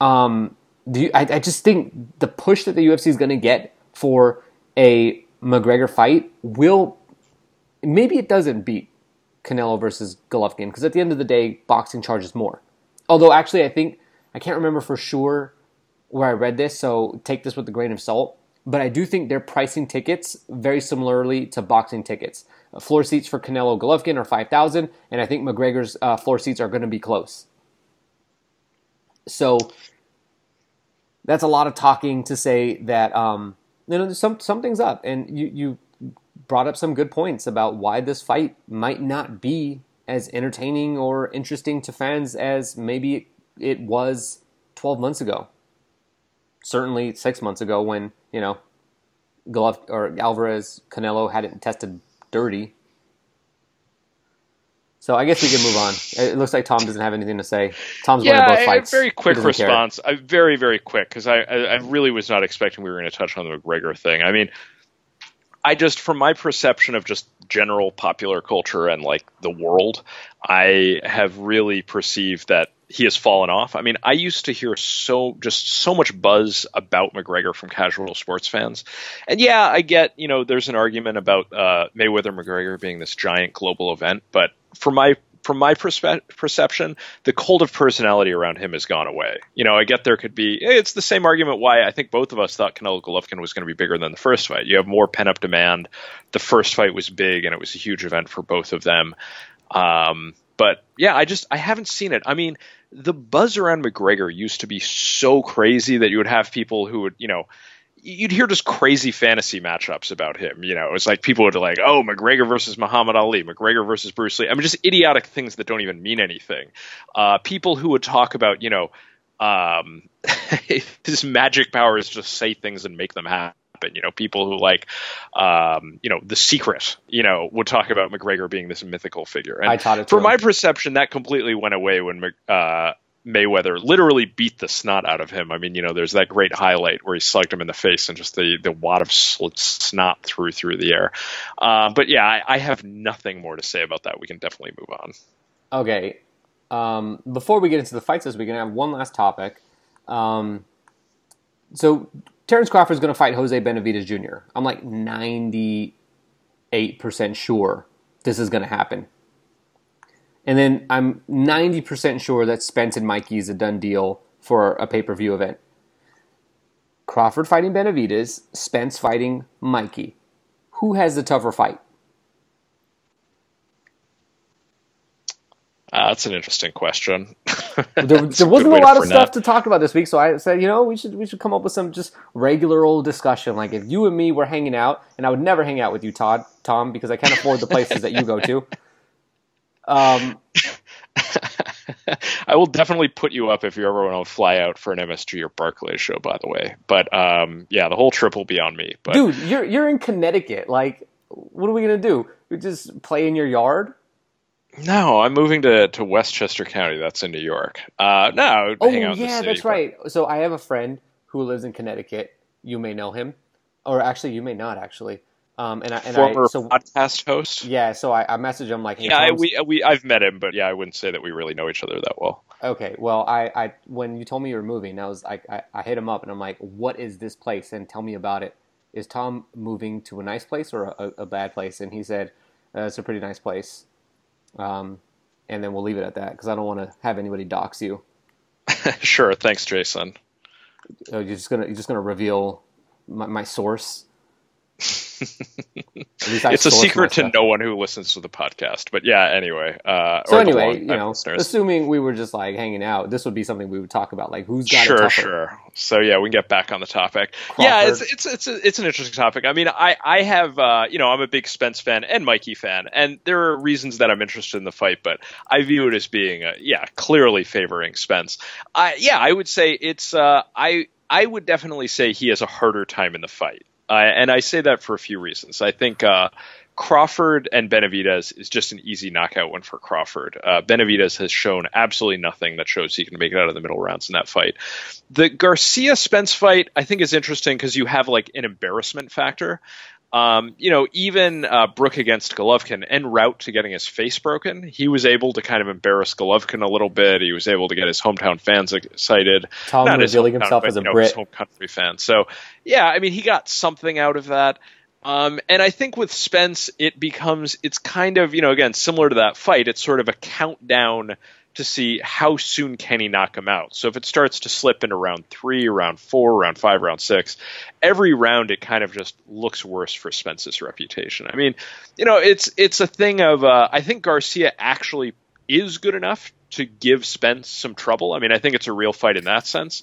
um, you, I, I just think the push that the UFC is going to get for a McGregor fight will maybe it doesn't beat Canelo versus Golovkin because at the end of the day, boxing charges more. Although actually, I think I can't remember for sure where I read this, so take this with a grain of salt. But I do think they're pricing tickets very similarly to boxing tickets. Uh, floor seats for Canelo Golovkin are five thousand, and I think McGregor's uh, floor seats are going to be close. So that's a lot of talking to say that um, you know some something's up, and you you brought up some good points about why this fight might not be as entertaining or interesting to fans as maybe it was 12 months ago. Certainly six months ago when, you know, Golov or Alvarez, Canelo hadn't tested dirty. So I guess we can move on. It looks like Tom doesn't have anything to say. Tom's yeah, both fights. A very quick response. I, very, very quick because I, I, I really was not expecting we were going to touch on the McGregor thing. I mean, I just, from my perception of just general popular culture and like the world, I have really perceived that he has fallen off. I mean, I used to hear so just so much buzz about McGregor from casual sports fans, and yeah, I get you know there's an argument about uh, Mayweather McGregor being this giant global event, but for my from my perspe- perception, the cult of personality around him has gone away. You know, I get there could be, it's the same argument why I think both of us thought Canelo Golovkin was going to be bigger than the first fight. You have more pent up demand. The first fight was big and it was a huge event for both of them. Um, but yeah, I just, I haven't seen it. I mean, the buzz around McGregor used to be so crazy that you would have people who would, you know, you'd hear just crazy fantasy matchups about him. You know, it's like people would like, oh, McGregor versus Muhammad Ali, McGregor versus Bruce Lee. I mean, just idiotic things that don't even mean anything. Uh, people who would talk about, you know, um, his magic powers just say things and make them happen. You know, people who like, um, you know, The Secret, you know, would talk about McGregor being this mythical figure. And I taught it for my perception, that completely went away when uh, Mayweather literally beat the snot out of him. I mean, you know, there's that great highlight where he slugged him in the face and just the, the wad of snot threw through the air. Uh, but yeah, I, I, have nothing more to say about that. We can definitely move on. Okay. Um, before we get into the fights this I have one last topic. Um, so Terrence Crawford is going to fight Jose Benavidez Jr. I'm like 98% sure this is going to happen. And then I'm 90% sure that Spence and Mikey is a done deal for a pay per view event. Crawford fighting Benavidez, Spence fighting Mikey. Who has the tougher fight? Uh, that's an interesting question. there, there wasn't a lot of stuff to talk about this week, so I said, you know, we should we should come up with some just regular old discussion. Like if you and me were hanging out, and I would never hang out with you, Todd, Tom, because I can't afford the places that you go to. Um, I will definitely put you up if you ever want to fly out for an MSG or Barclays show. By the way, but um, yeah, the whole trip will be on me. But dude, you're you're in Connecticut. Like, what are we gonna do? We just play in your yard? No, I'm moving to, to Westchester County. That's in New York. Uh, no, oh yeah, city, that's but... right. So I have a friend who lives in Connecticut. You may know him, or actually, you may not. Actually, um, and I, and former I, so, podcast host. Yeah, so I, I message him like, hey, yeah, we we I've met him, but yeah, I wouldn't say that we really know each other that well. Okay, well, I, I when you told me you were moving, I was like, I, I hit him up and I'm like, what is this place? And tell me about it. Is Tom moving to a nice place or a, a bad place? And he said, uh, it's a pretty nice place. Um, and then we'll leave it at that because I don't want to have anybody dox you. sure, thanks, Jason. Oh, you're just gonna you're just gonna reveal my, my source it's a secret to no one who listens to the podcast. But yeah, anyway. Uh, so anyway, you know, listeners. assuming we were just like hanging out, this would be something we would talk about, like who's got sure, sure. So yeah, we can get back on the topic. Crawford. Yeah, it's it's it's a, it's an interesting topic. I mean, I I have uh, you know I'm a big Spence fan and Mikey fan, and there are reasons that I'm interested in the fight, but I view it as being a, yeah clearly favoring Spence. I yeah, I would say it's uh, I I would definitely say he has a harder time in the fight. And I say that for a few reasons. I think uh, Crawford and Benavidez is just an easy knockout one for Crawford. Uh, Benavidez has shown absolutely nothing that shows he can make it out of the middle rounds in that fight. The Garcia Spence fight, I think, is interesting because you have like an embarrassment factor. Um, you know, even uh, Brook against Golovkin, en route to getting his face broken, he was able to kind of embarrass Golovkin a little bit. He was able to get his hometown fans excited. Tom Not revealing himself but, as a you know, Brit. His home country fan. So, yeah, I mean, he got something out of that. Um, and I think with Spence, it becomes, it's kind of, you know, again, similar to that fight. It's sort of a countdown to see how soon can he knock him out. So if it starts to slip into round three, round four, round five, round six, every round it kind of just looks worse for Spence's reputation. I mean, you know, it's it's a thing of uh, I think Garcia actually is good enough to give Spence some trouble. I mean, I think it's a real fight in that sense.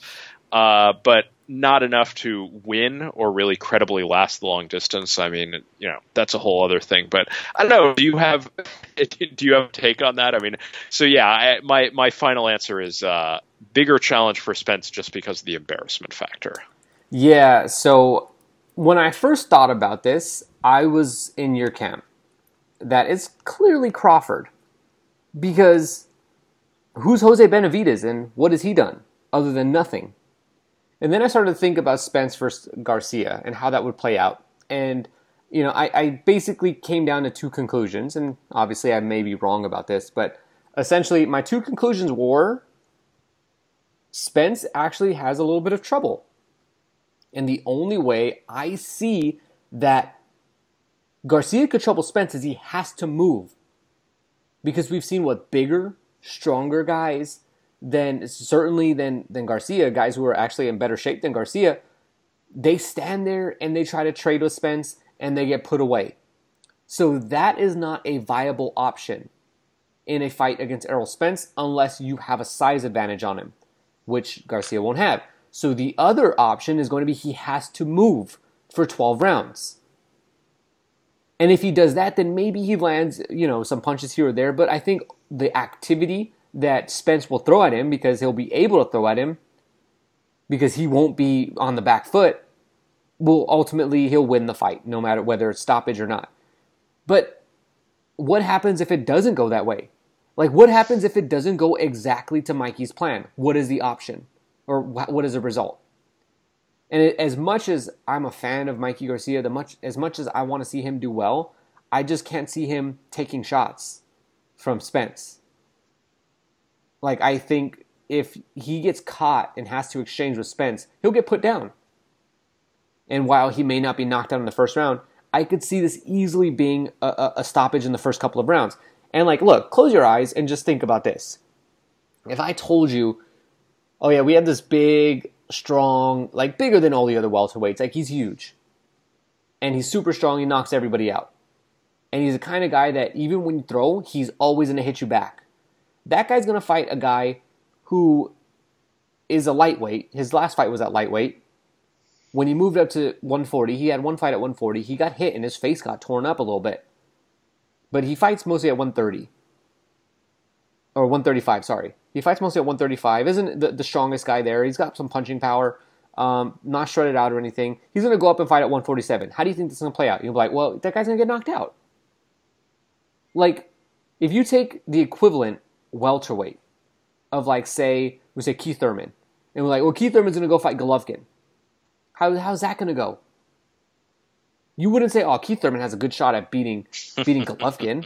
Uh, but not enough to win or really credibly last the long distance. I mean, you know, that's a whole other thing. But I don't know. Do you have do you have a take on that? I mean, so yeah, I, my my final answer is uh, bigger challenge for Spence just because of the embarrassment factor. Yeah. So when I first thought about this, I was in your camp. That it's clearly Crawford because who's Jose Benavidez and what has he done other than nothing? And then I started to think about Spence versus Garcia and how that would play out. And, you know, I, I basically came down to two conclusions. And obviously, I may be wrong about this, but essentially, my two conclusions were Spence actually has a little bit of trouble. And the only way I see that Garcia could trouble Spence is he has to move. Because we've seen what bigger, stronger guys than certainly than than Garcia, guys who are actually in better shape than Garcia, they stand there and they try to trade with Spence and they get put away. So that is not a viable option in a fight against Errol Spence unless you have a size advantage on him, which Garcia won't have. So the other option is going to be he has to move for 12 rounds. And if he does that, then maybe he lands, you know, some punches here or there. But I think the activity that Spence will throw at him because he'll be able to throw at him because he won't be on the back foot, will ultimately he'll win the fight, no matter whether it's stoppage or not. But what happens if it doesn't go that way? Like, what happens if it doesn't go exactly to Mikey's plan? What is the option, or what is the result? And as much as I'm a fan of Mikey Garcia, the much as much as I want to see him do well, I just can't see him taking shots from Spence. Like, I think if he gets caught and has to exchange with Spence, he'll get put down. And while he may not be knocked out in the first round, I could see this easily being a, a, a stoppage in the first couple of rounds. And like, look, close your eyes and just think about this. If I told you, oh yeah, we have this big, strong, like bigger than all the other welterweights, like he's huge. And he's super strong, he knocks everybody out. And he's the kind of guy that even when you throw, he's always gonna hit you back. That guy's gonna fight a guy who is a lightweight. His last fight was at lightweight. When he moved up to 140, he had one fight at 140. He got hit and his face got torn up a little bit. But he fights mostly at 130. Or 135, sorry. He fights mostly at 135. Isn't the, the strongest guy there. He's got some punching power. Um, not shredded out or anything. He's going to go up and fight at 147. How do you think this is going to play out? You'll be like, well, that guy's going to get knocked out. Like, if you take the equivalent welterweight of, like, say, we say Keith Thurman, and we're like, well, Keith Thurman's to go fight Golovkin. How, how's that to go? You wouldn't say, "Oh, Keith Thurman has a good shot at beating beating Golovkin."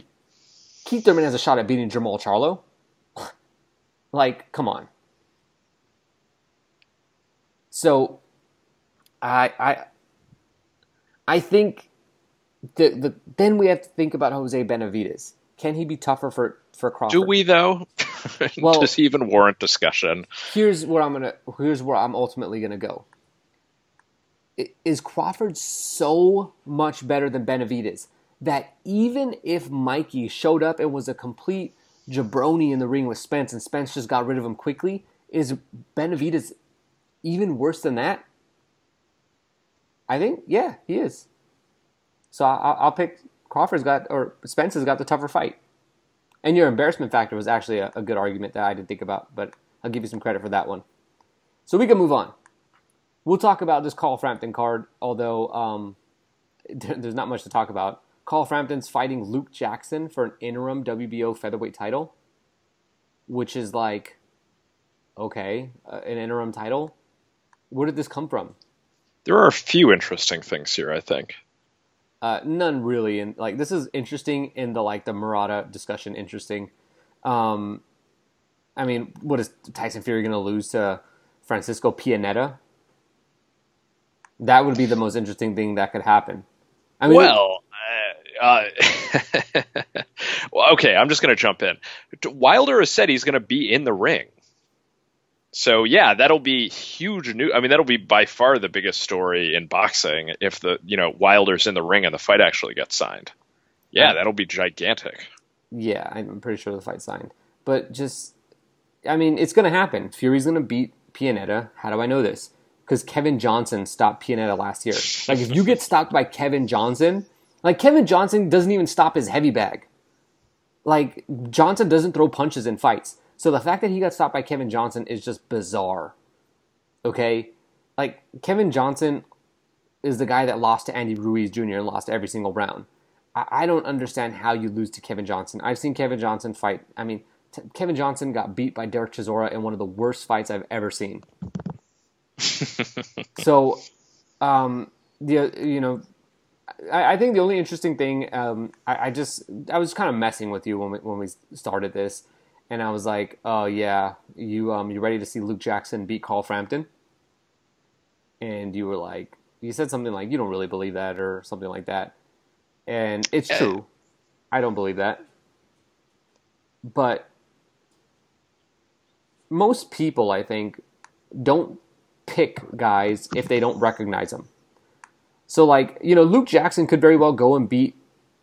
Keith Thurman has a shot at beating Jermall Charlo. like, come on. So, I I I think the the then we have to think about Jose Benavidez. Can he be tougher for for Crawford? Do we though? Well- Does he even warrant discussion? here's where I'm gonna here's where I'm ultimately gonna go. Is Crawford so much better than Benavidez that even if Mikey showed up and was a complete jabroni in the ring with Spence and Spence just got rid of him quickly, is Benavidez even worse than that? I think yeah, he is. So I'll, I'll pick Crawford's got or Spence has got the tougher fight. And your embarrassment factor was actually a, a good argument that I didn't think about, but I'll give you some credit for that one. So we can move on. We'll talk about this Carl Frampton card, although um, there's not much to talk about. Carl Frampton's fighting Luke Jackson for an interim WBO featherweight title, which is like, okay, uh, an interim title. Where did this come from? There are a few interesting things here, I think. Uh, none really, and like this is interesting in the like the Murata discussion. Interesting. Um, I mean, what is Tyson Fury going to lose to Francisco Pianeta? That would be the most interesting thing that could happen. I mean, Well, uh, uh, well, okay, I'm just going to jump in. Wilder has said he's going to be in the ring. So yeah, that'll be huge new. I mean, that'll be by far the biggest story in boxing if the you know Wilder's in the ring and the fight actually gets signed. Yeah, that'll be gigantic. yeah, I'm pretty sure the fight's signed. But just, I mean, it's going to happen. Fury's going to beat Pianeta. How do I know this? Because Kevin Johnson stopped Pianeta last year. Like, if you get stopped by Kevin Johnson, like, Kevin Johnson doesn't even stop his heavy bag. Like, Johnson doesn't throw punches in fights. So the fact that he got stopped by Kevin Johnson is just bizarre. Okay? Like, Kevin Johnson is the guy that lost to Andy Ruiz Jr. and lost every single round. I, I don't understand how you lose to Kevin Johnson. I've seen Kevin Johnson fight. I mean, t- Kevin Johnson got beat by Derek Chisora in one of the worst fights I've ever seen. so, um, the you know, I, I think the only interesting thing, um, I, I just I was kind of messing with you when we, when we started this, and I was like, oh yeah, you um you ready to see Luke Jackson beat Carl Frampton? And you were like, you said something like you don't really believe that or something like that, and it's Yeah. true. I don't believe that, but most people, I think, don't pick guys if they don't recognize them. So, like, you know, Luke Jackson could very well go and beat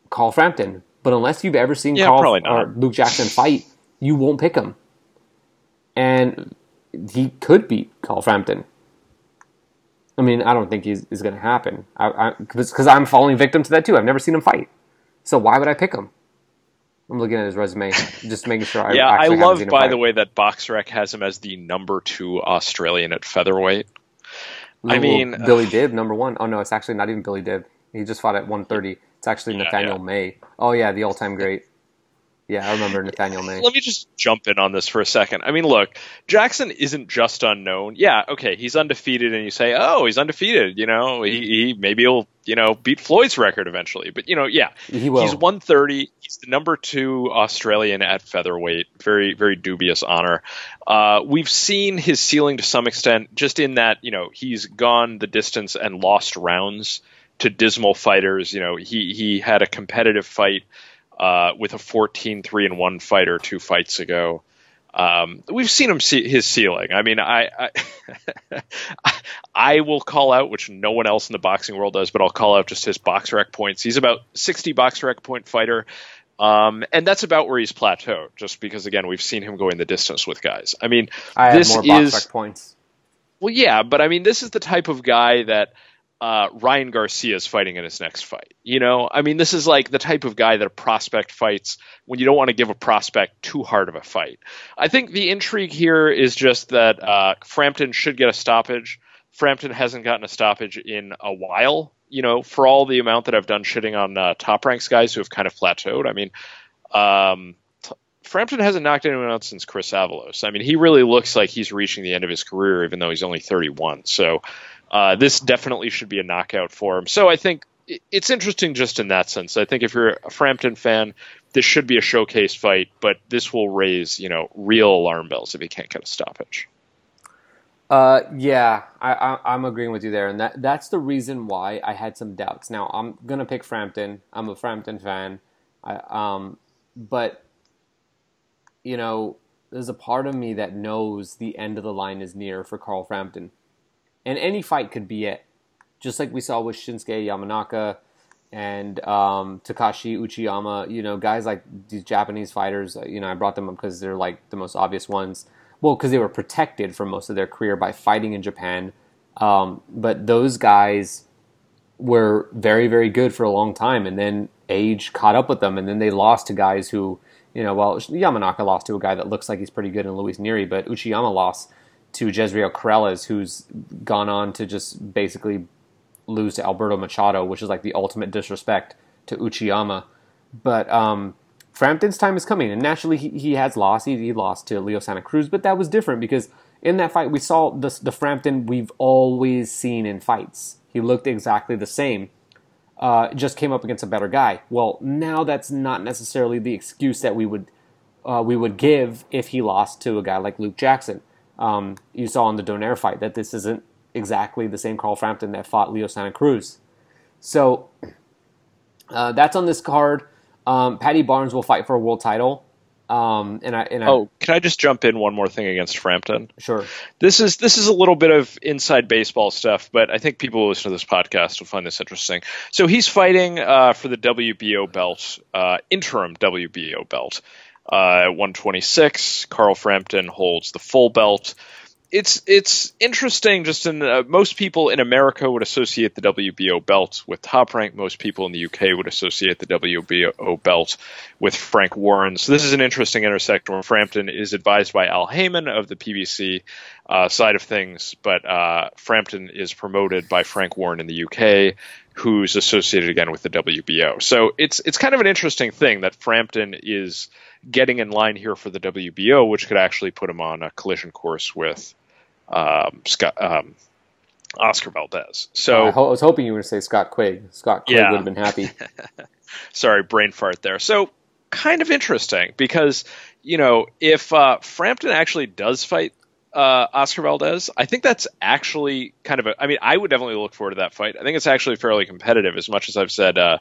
Carl Frampton, but unless you've ever seen Yeah, Carl or Luke Jackson fight, you won't pick him. And he could beat Carl Frampton. I mean, I don't think he's is going to happen. Because I'm falling victim to that too. I've never seen him fight, so why would I pick him? I'm looking at his resume, just making sure. I yeah, I love, by the way, that BoxRec has him as the number two Australian at featherweight. I mean, Billy Dib, number one. Oh no, it's actually not even Billy Dib. He just fought at 130. It's actually Yeah, Nathaniel yeah. May. Oh yeah, the all-time great. Yeah, I remember Nathaniel May. Let me just jump in on this for a second. I mean, look, Jackson isn't just unknown. Yeah, okay, he's undefeated, and you say, oh, he's undefeated. You know, he, he maybe he'll you know beat Floyd's record eventually. But you know, yeah, He will. He's 130. He's the number two Australian at featherweight. Very very dubious honor. Uh, we've seen his ceiling to some extent, just in that you know he's gone the distance and lost rounds to dismal fighters. You know, he he had a competitive fight uh, with a 14-3 and one fighter two fights ago. Um, we've seen him see his ceiling. I mean, I, I I will call out, which no one else in the boxing world does, but I'll call out just his box rec points. He's about 60 box rec point fighter. Um, and that's about where he's plateaued, just because again we've seen him going the distance with guys. I mean, I this have more box is rec points. well, yeah, but I mean, this is the type of guy that uh, Ryan Garcia is fighting in his next fight. You know, I mean, this is like the type of guy that a prospect fights when you don't want to give a prospect too hard of a fight. I think the intrigue here is just that uh, Frampton should get a stoppage. Frampton hasn't gotten a stoppage in a while. You know, for all the amount that I've done shitting on uh, top ranks guys who have kind of plateaued. I mean, um, t- Frampton hasn't knocked anyone out since Chris Avalos. I mean, he really looks like he's reaching the end of his career, even though he's only 31. So uh, this definitely should be a knockout for him. So I think it's interesting just in that sense. I think if you're a Frampton fan, this should be a showcase fight, but this will raise, you know, real alarm bells if he can't get a stoppage. Uh, yeah, I, I'm agreeing with you there, and that that's the reason why I had some doubts. Now I'm gonna pick Frampton. I'm a Frampton fan, I, um, but you know, there's a part of me that knows the end of the line is near for Carl Frampton, and any fight could be it. Just like we saw with Shinsuke Yamanaka and um, Takashi Uchiyama, you know, guys like these Japanese fighters. uh, You know, I brought them up because they're like the most obvious ones. Well, because they were protected for most of their career by fighting in Japan. Um, but those guys were very, very good for a long time, and then age caught up with them, and then they lost to guys who, you know, well, Yamanaka lost to a guy that looks like he's pretty good in Luis Nery, but Uchiyama lost to Jezreel Corrales, who's gone on to just basically lose to Alberto Machado, which is like the ultimate disrespect to Uchiyama. But um, Frampton's time is coming, and naturally he, he has lost. He, he lost to Leo Santa Cruz, but that was different because in that fight we saw the, the Frampton we've always seen in fights. He looked exactly the same. Uh, just came up against a better guy. Well, now that's not necessarily the excuse that we would uh, we would give if he lost to a guy like Luke Jackson. Um, you saw in the Donaire fight that this isn't exactly the same Carl Frampton that fought Leo Santa Cruz. So uh, that's on this card. Um, Paddy Barnes will fight for a world title. Um, and I and I, Oh, can I just jump in one more thing against Frampton? sure. This is this is a little bit of inside baseball stuff, but I think people who listen to this podcast will find this interesting. So he's fighting uh, for the WBO belt, uh, interim WBO belt, uh, at 126. Carl Frampton holds the full belt. It's it's interesting. Just in uh, most people in America would associate the WBO belt with Top Rank. Most people in the UK would associate the WBO belt with Frank Warren. So this is an interesting intersection where Frampton is advised by Al Haymon of the PBC uh, side of things, but uh, Frampton is promoted by Frank Warren in the UK, who's associated again with the WBO. So it's it's kind of an interesting thing that Frampton is getting in line here for the WBO, which could actually put him on a collision course with um, Scott, um, Oscar Valdez. So I, ho- I was hoping you were going to say Scott Quigg. Scott Quigg Yeah. would have been happy. sorry, brain fart there. So kind of interesting because you know if uh, Frampton actually does fight uh, Oscar Valdez, I think that's actually kind of a. I mean, I would definitely look forward to that fight. I think it's actually fairly competitive. As much as I've said, uh,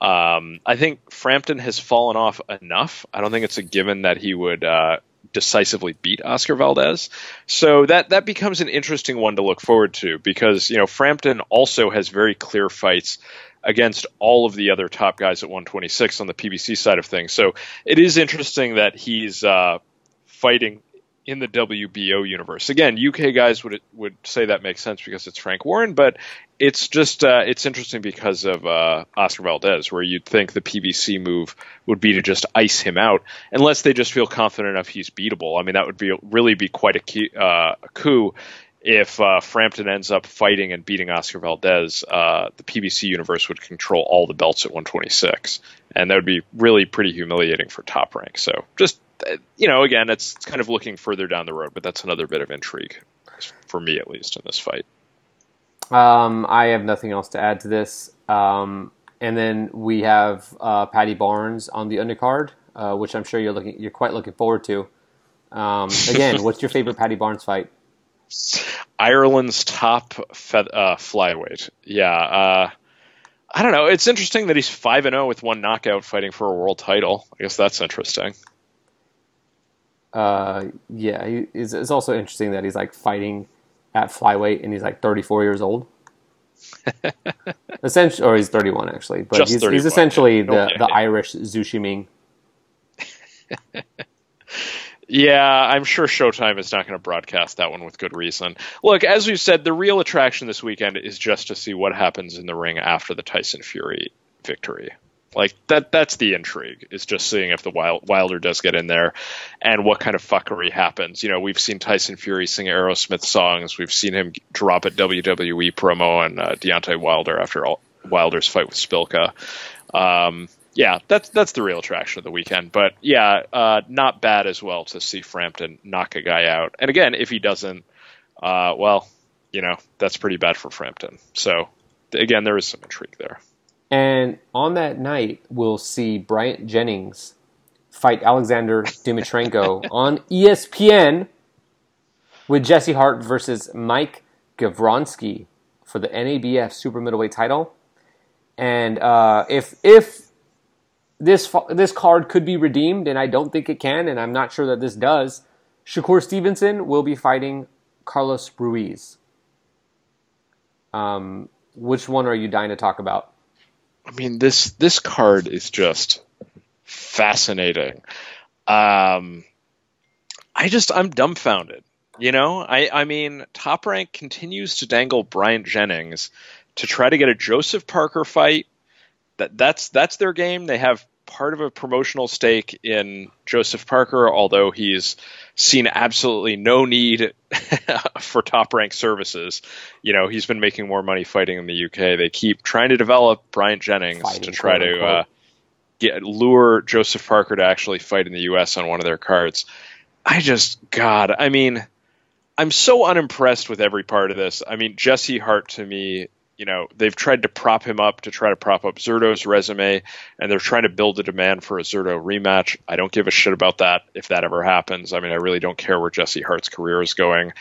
um, I think Frampton has fallen off enough. I don't think it's a given that he would. Uh, decisively beat Oscar Valdez. So that that becomes an interesting one to look forward to because you know Frampton also has very clear fights against all of the other top guys at 126 on the PBC side of things. So it is interesting that he's uh, fighting in the WBO universe. Again, UK guys would would say that makes sense because it's Frank Warren, but it's just uh, it's interesting because of uh, Oscar Valdez, where you'd think the PBC move would be to just ice him out, unless they just feel confident enough he's beatable. I mean, that would be really be quite a, key, uh, a coup if uh, Frampton ends up fighting and beating Oscar Valdez, uh, the PBC universe would control all the belts at 126, and that would be really pretty humiliating for Top Rank. So just you know, again, it's, it's kind of looking further down the road, but that's another bit of intrigue for me at least in this fight. Um, I have nothing else to add to this. Um, and then we have uh, Paddy Barnes on the undercard, uh, which I'm sure you're looking you're quite looking forward to. Um, again, what's your favorite Paddy Barnes fight? Ireland's top fe- uh, flyweight. Yeah, uh, I don't know. It's interesting that he's five and zero with one knockout, fighting for a world title. I guess that's interesting. Uh, yeah, he, it's, it's also interesting that he's like fighting at flyweight and he's like 34 years old. essentially, or he's 31 actually, but Just he's, 31, he's essentially yeah. the, Okay. the Irish Zou Shiming. Yeah, I'm sure Showtime is not going to broadcast that one with good reason. Look, as we've said, the real attraction this weekend is just to see what happens in the ring after the Tyson Fury victory. Like that that's the intrigue. Is just seeing if the Wild, Wilder does get in there and what kind of fuckery happens. You know, we've seen Tyson Fury sing Aerosmith songs. We've seen him drop a WWE promo on uh, Deontay Wilder after all, Wilder's fight with Szpilka. Um, yeah, that's that's the real attraction of the weekend. But yeah, uh, not bad as well to see Frampton knock a guy out. And again, if he doesn't, uh, well, you know, that's pretty bad for Frampton. So again, there is some intrigue there. And on that night, we'll see Bryant Jennings fight Alexander Dimitrenko on ESPN with Jesse Hart versus Mike Gavronski for the NABF super middleweight title. And uh, if if this this card could be redeemed, and I don't think it can, and I'm not sure that this does, Shakur Stevenson will be fighting Carlos Ruiz. Um, which one are you dying to talk about? I mean, this this card is just fascinating. Um, I just I'm dumbfounded. You know, I I mean, Top Rank continues to dangle Bryant Jennings to try to get a Joseph Parker fight. That that's that's their game. They have part of a promotional stake in Joseph Parker, although he's seen absolutely no need for top rank services. You know, he's been making more money fighting in the UK. They keep trying to develop Bryant Jennings Fighting, to try to uh, get lure Joseph Parker to actually fight in the US on one of their cards. I just God, I mean, I'm so unimpressed with every part of this. I mean, Jesse Hart to me, you know, they've tried to prop him up to try to prop up Zurdo's resume, and they're trying to build a demand for a Zerto rematch. I don't give a shit about that if that ever happens. I mean, I really don't care where Jesse Hart's career is going.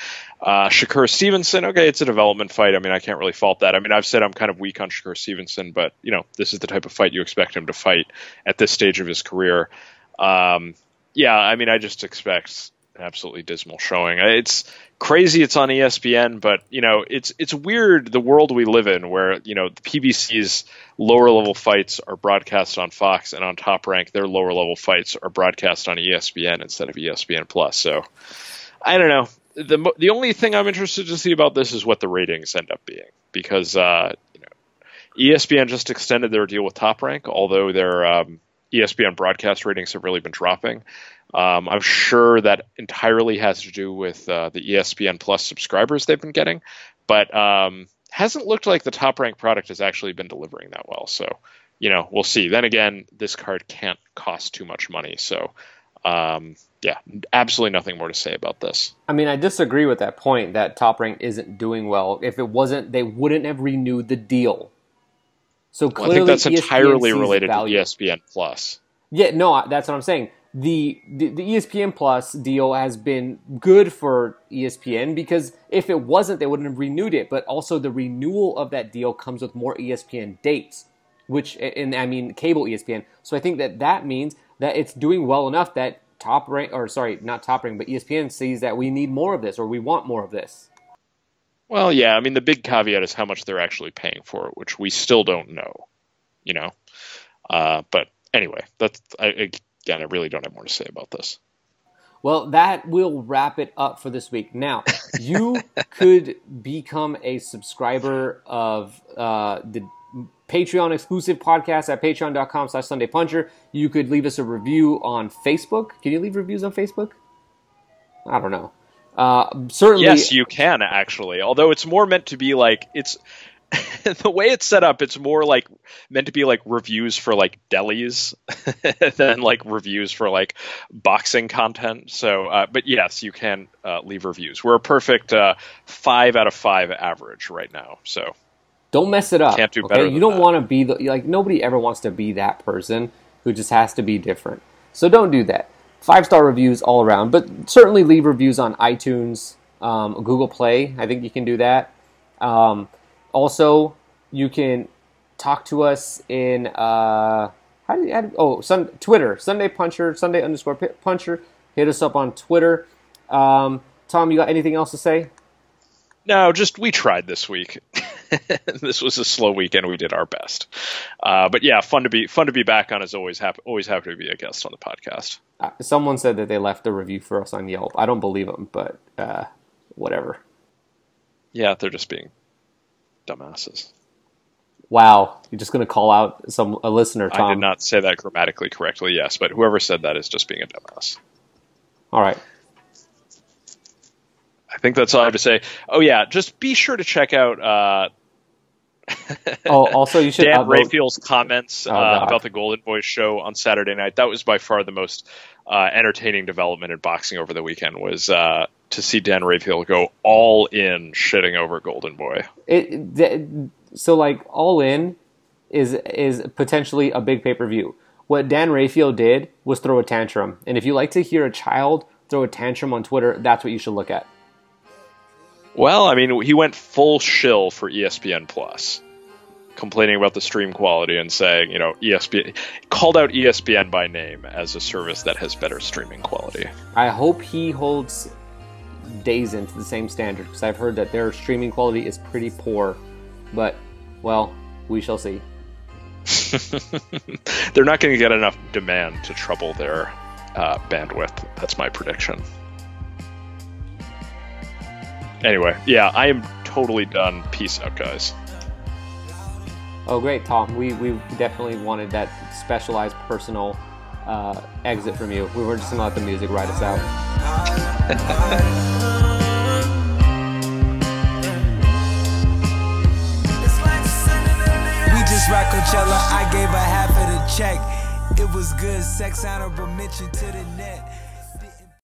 Uh, Shakur Stevenson, okay, it's a development fight. I mean, I can't really fault that. I mean, I've said I'm kind of weak on Shakur Stevenson, but, you know, this is the type of fight you expect him to fight at this stage of his career. Um, yeah, I mean, I just expect absolutely dismal showing. It's crazy it's on ESPN, but you know, it's it's weird the world we live in where, you know, the PBC's lower level fights are broadcast on Fox and on Top Rank their lower level fights are broadcast on ESPN instead of ESPN Plus. So, I don't know. The the only thing I'm interested to see about this is what the ratings end up being because uh, you know, ESPN just extended their deal with Top Rank, although their um, ESPN broadcast ratings have really been dropping. Um, I'm sure that entirely has to do with uh, the ESPN Plus subscribers they've been getting, but um, hasn't looked like the top rank product has actually been delivering that well. So, you know, we'll see. Then again, this card can't cost too much money. So, um, yeah, absolutely nothing more to say about this. I mean, I disagree with that point that Top Rank isn't doing well. If it wasn't, they wouldn't have renewed the deal. So Well, clearly, I think that's entirely related value. to ESPN Plus. Yeah, no, that's what I'm saying. The, the the ESPN Plus deal has been good for ESPN because if it wasn't, they wouldn't have renewed it. But also, the renewal of that deal comes with more ESPN dates, which and I mean cable ESPN. So I think that that means that it's doing well enough that top rank or sorry, not top rank, but ESPN sees that we need more of this or we want more of this. Well, yeah, I mean the big caveat is how much they're actually paying for it, which we still don't know. You know, uh, but anyway, that's I, again, I really don't have more to say about this. Well, that will wrap it up for this week. Now, you could become a subscriber of uh, the Patreon exclusive podcast at patreon.com slash Sunday Puncher. You could leave us a review on Facebook. Can you leave reviews on Facebook? I don't know. Uh, certainly, Yes, you can actually. Although it's more meant to be like it's the way it's set up. It's more like meant to be like reviews for like delis than like reviews for like boxing content. So, uh, but yes, you can uh, leave reviews. We're a perfect uh, five out of five average right now. So don't mess it up. Can't do okay? better You don't want to be the like nobody ever wants to be that person who just has to be different. So don't do that. Five star reviews all around, but certainly leave reviews on iTunes, um, Google Play. I think you can do that. Um, also, you can talk to us in uh, how do you, do, oh Twitter Sunday Puncher Sunday underscore Puncher. Hit us up on Twitter. Um, Tom, you got anything else to say? no, just we tried this week. this was a slow weekend. We did our best. Uh, but yeah, fun to be fun to be back on. Is always happy. Always happy to be a guest on the podcast. Uh, someone said that they left a review for us on Yelp. I don't believe them, but uh, whatever. Yeah, they're just being dumbasses. Wow, you're just gonna call out some a listener, Tom. I did not say that grammatically correctly, yes, but whoever said that is just being a dumbass. All right. I think that's all I have to say. Oh yeah, just be sure to check out uh, Oh, also you should Dan upvote- Rafael's comments Oh, uh, about the Golden Boy show on Saturday night. That was by far the most uh, entertaining development in boxing over the weekend. Was uh, to see Dan Rafael go all in shitting over Golden Boy. It, th- so like all in is is potentially a big pay per view. What Dan Rafael did was throw a tantrum, and if you like to hear a child throw a tantrum on Twitter, that's what you should look at. Well, I mean, he went full shill for ESPN Plus, complaining about the stream quality and saying, you know, ESPN called out ESPN by name as a service that has better streaming quality. I hope he holds DAZN to the same standard because I've heard that their streaming quality is pretty poor. But well, we shall see. They're not going to get enough demand to trouble their uh, bandwidth. That's my prediction. Anyway, yeah, I am totally done. Peace out, guys. Oh, great, Tom. We, we definitely wanted that specialized personal uh, exit from you. We were just going to let the music ride us out. We just rock Coachella. I gave her half of the check. It was good sex, honorable mention to the net.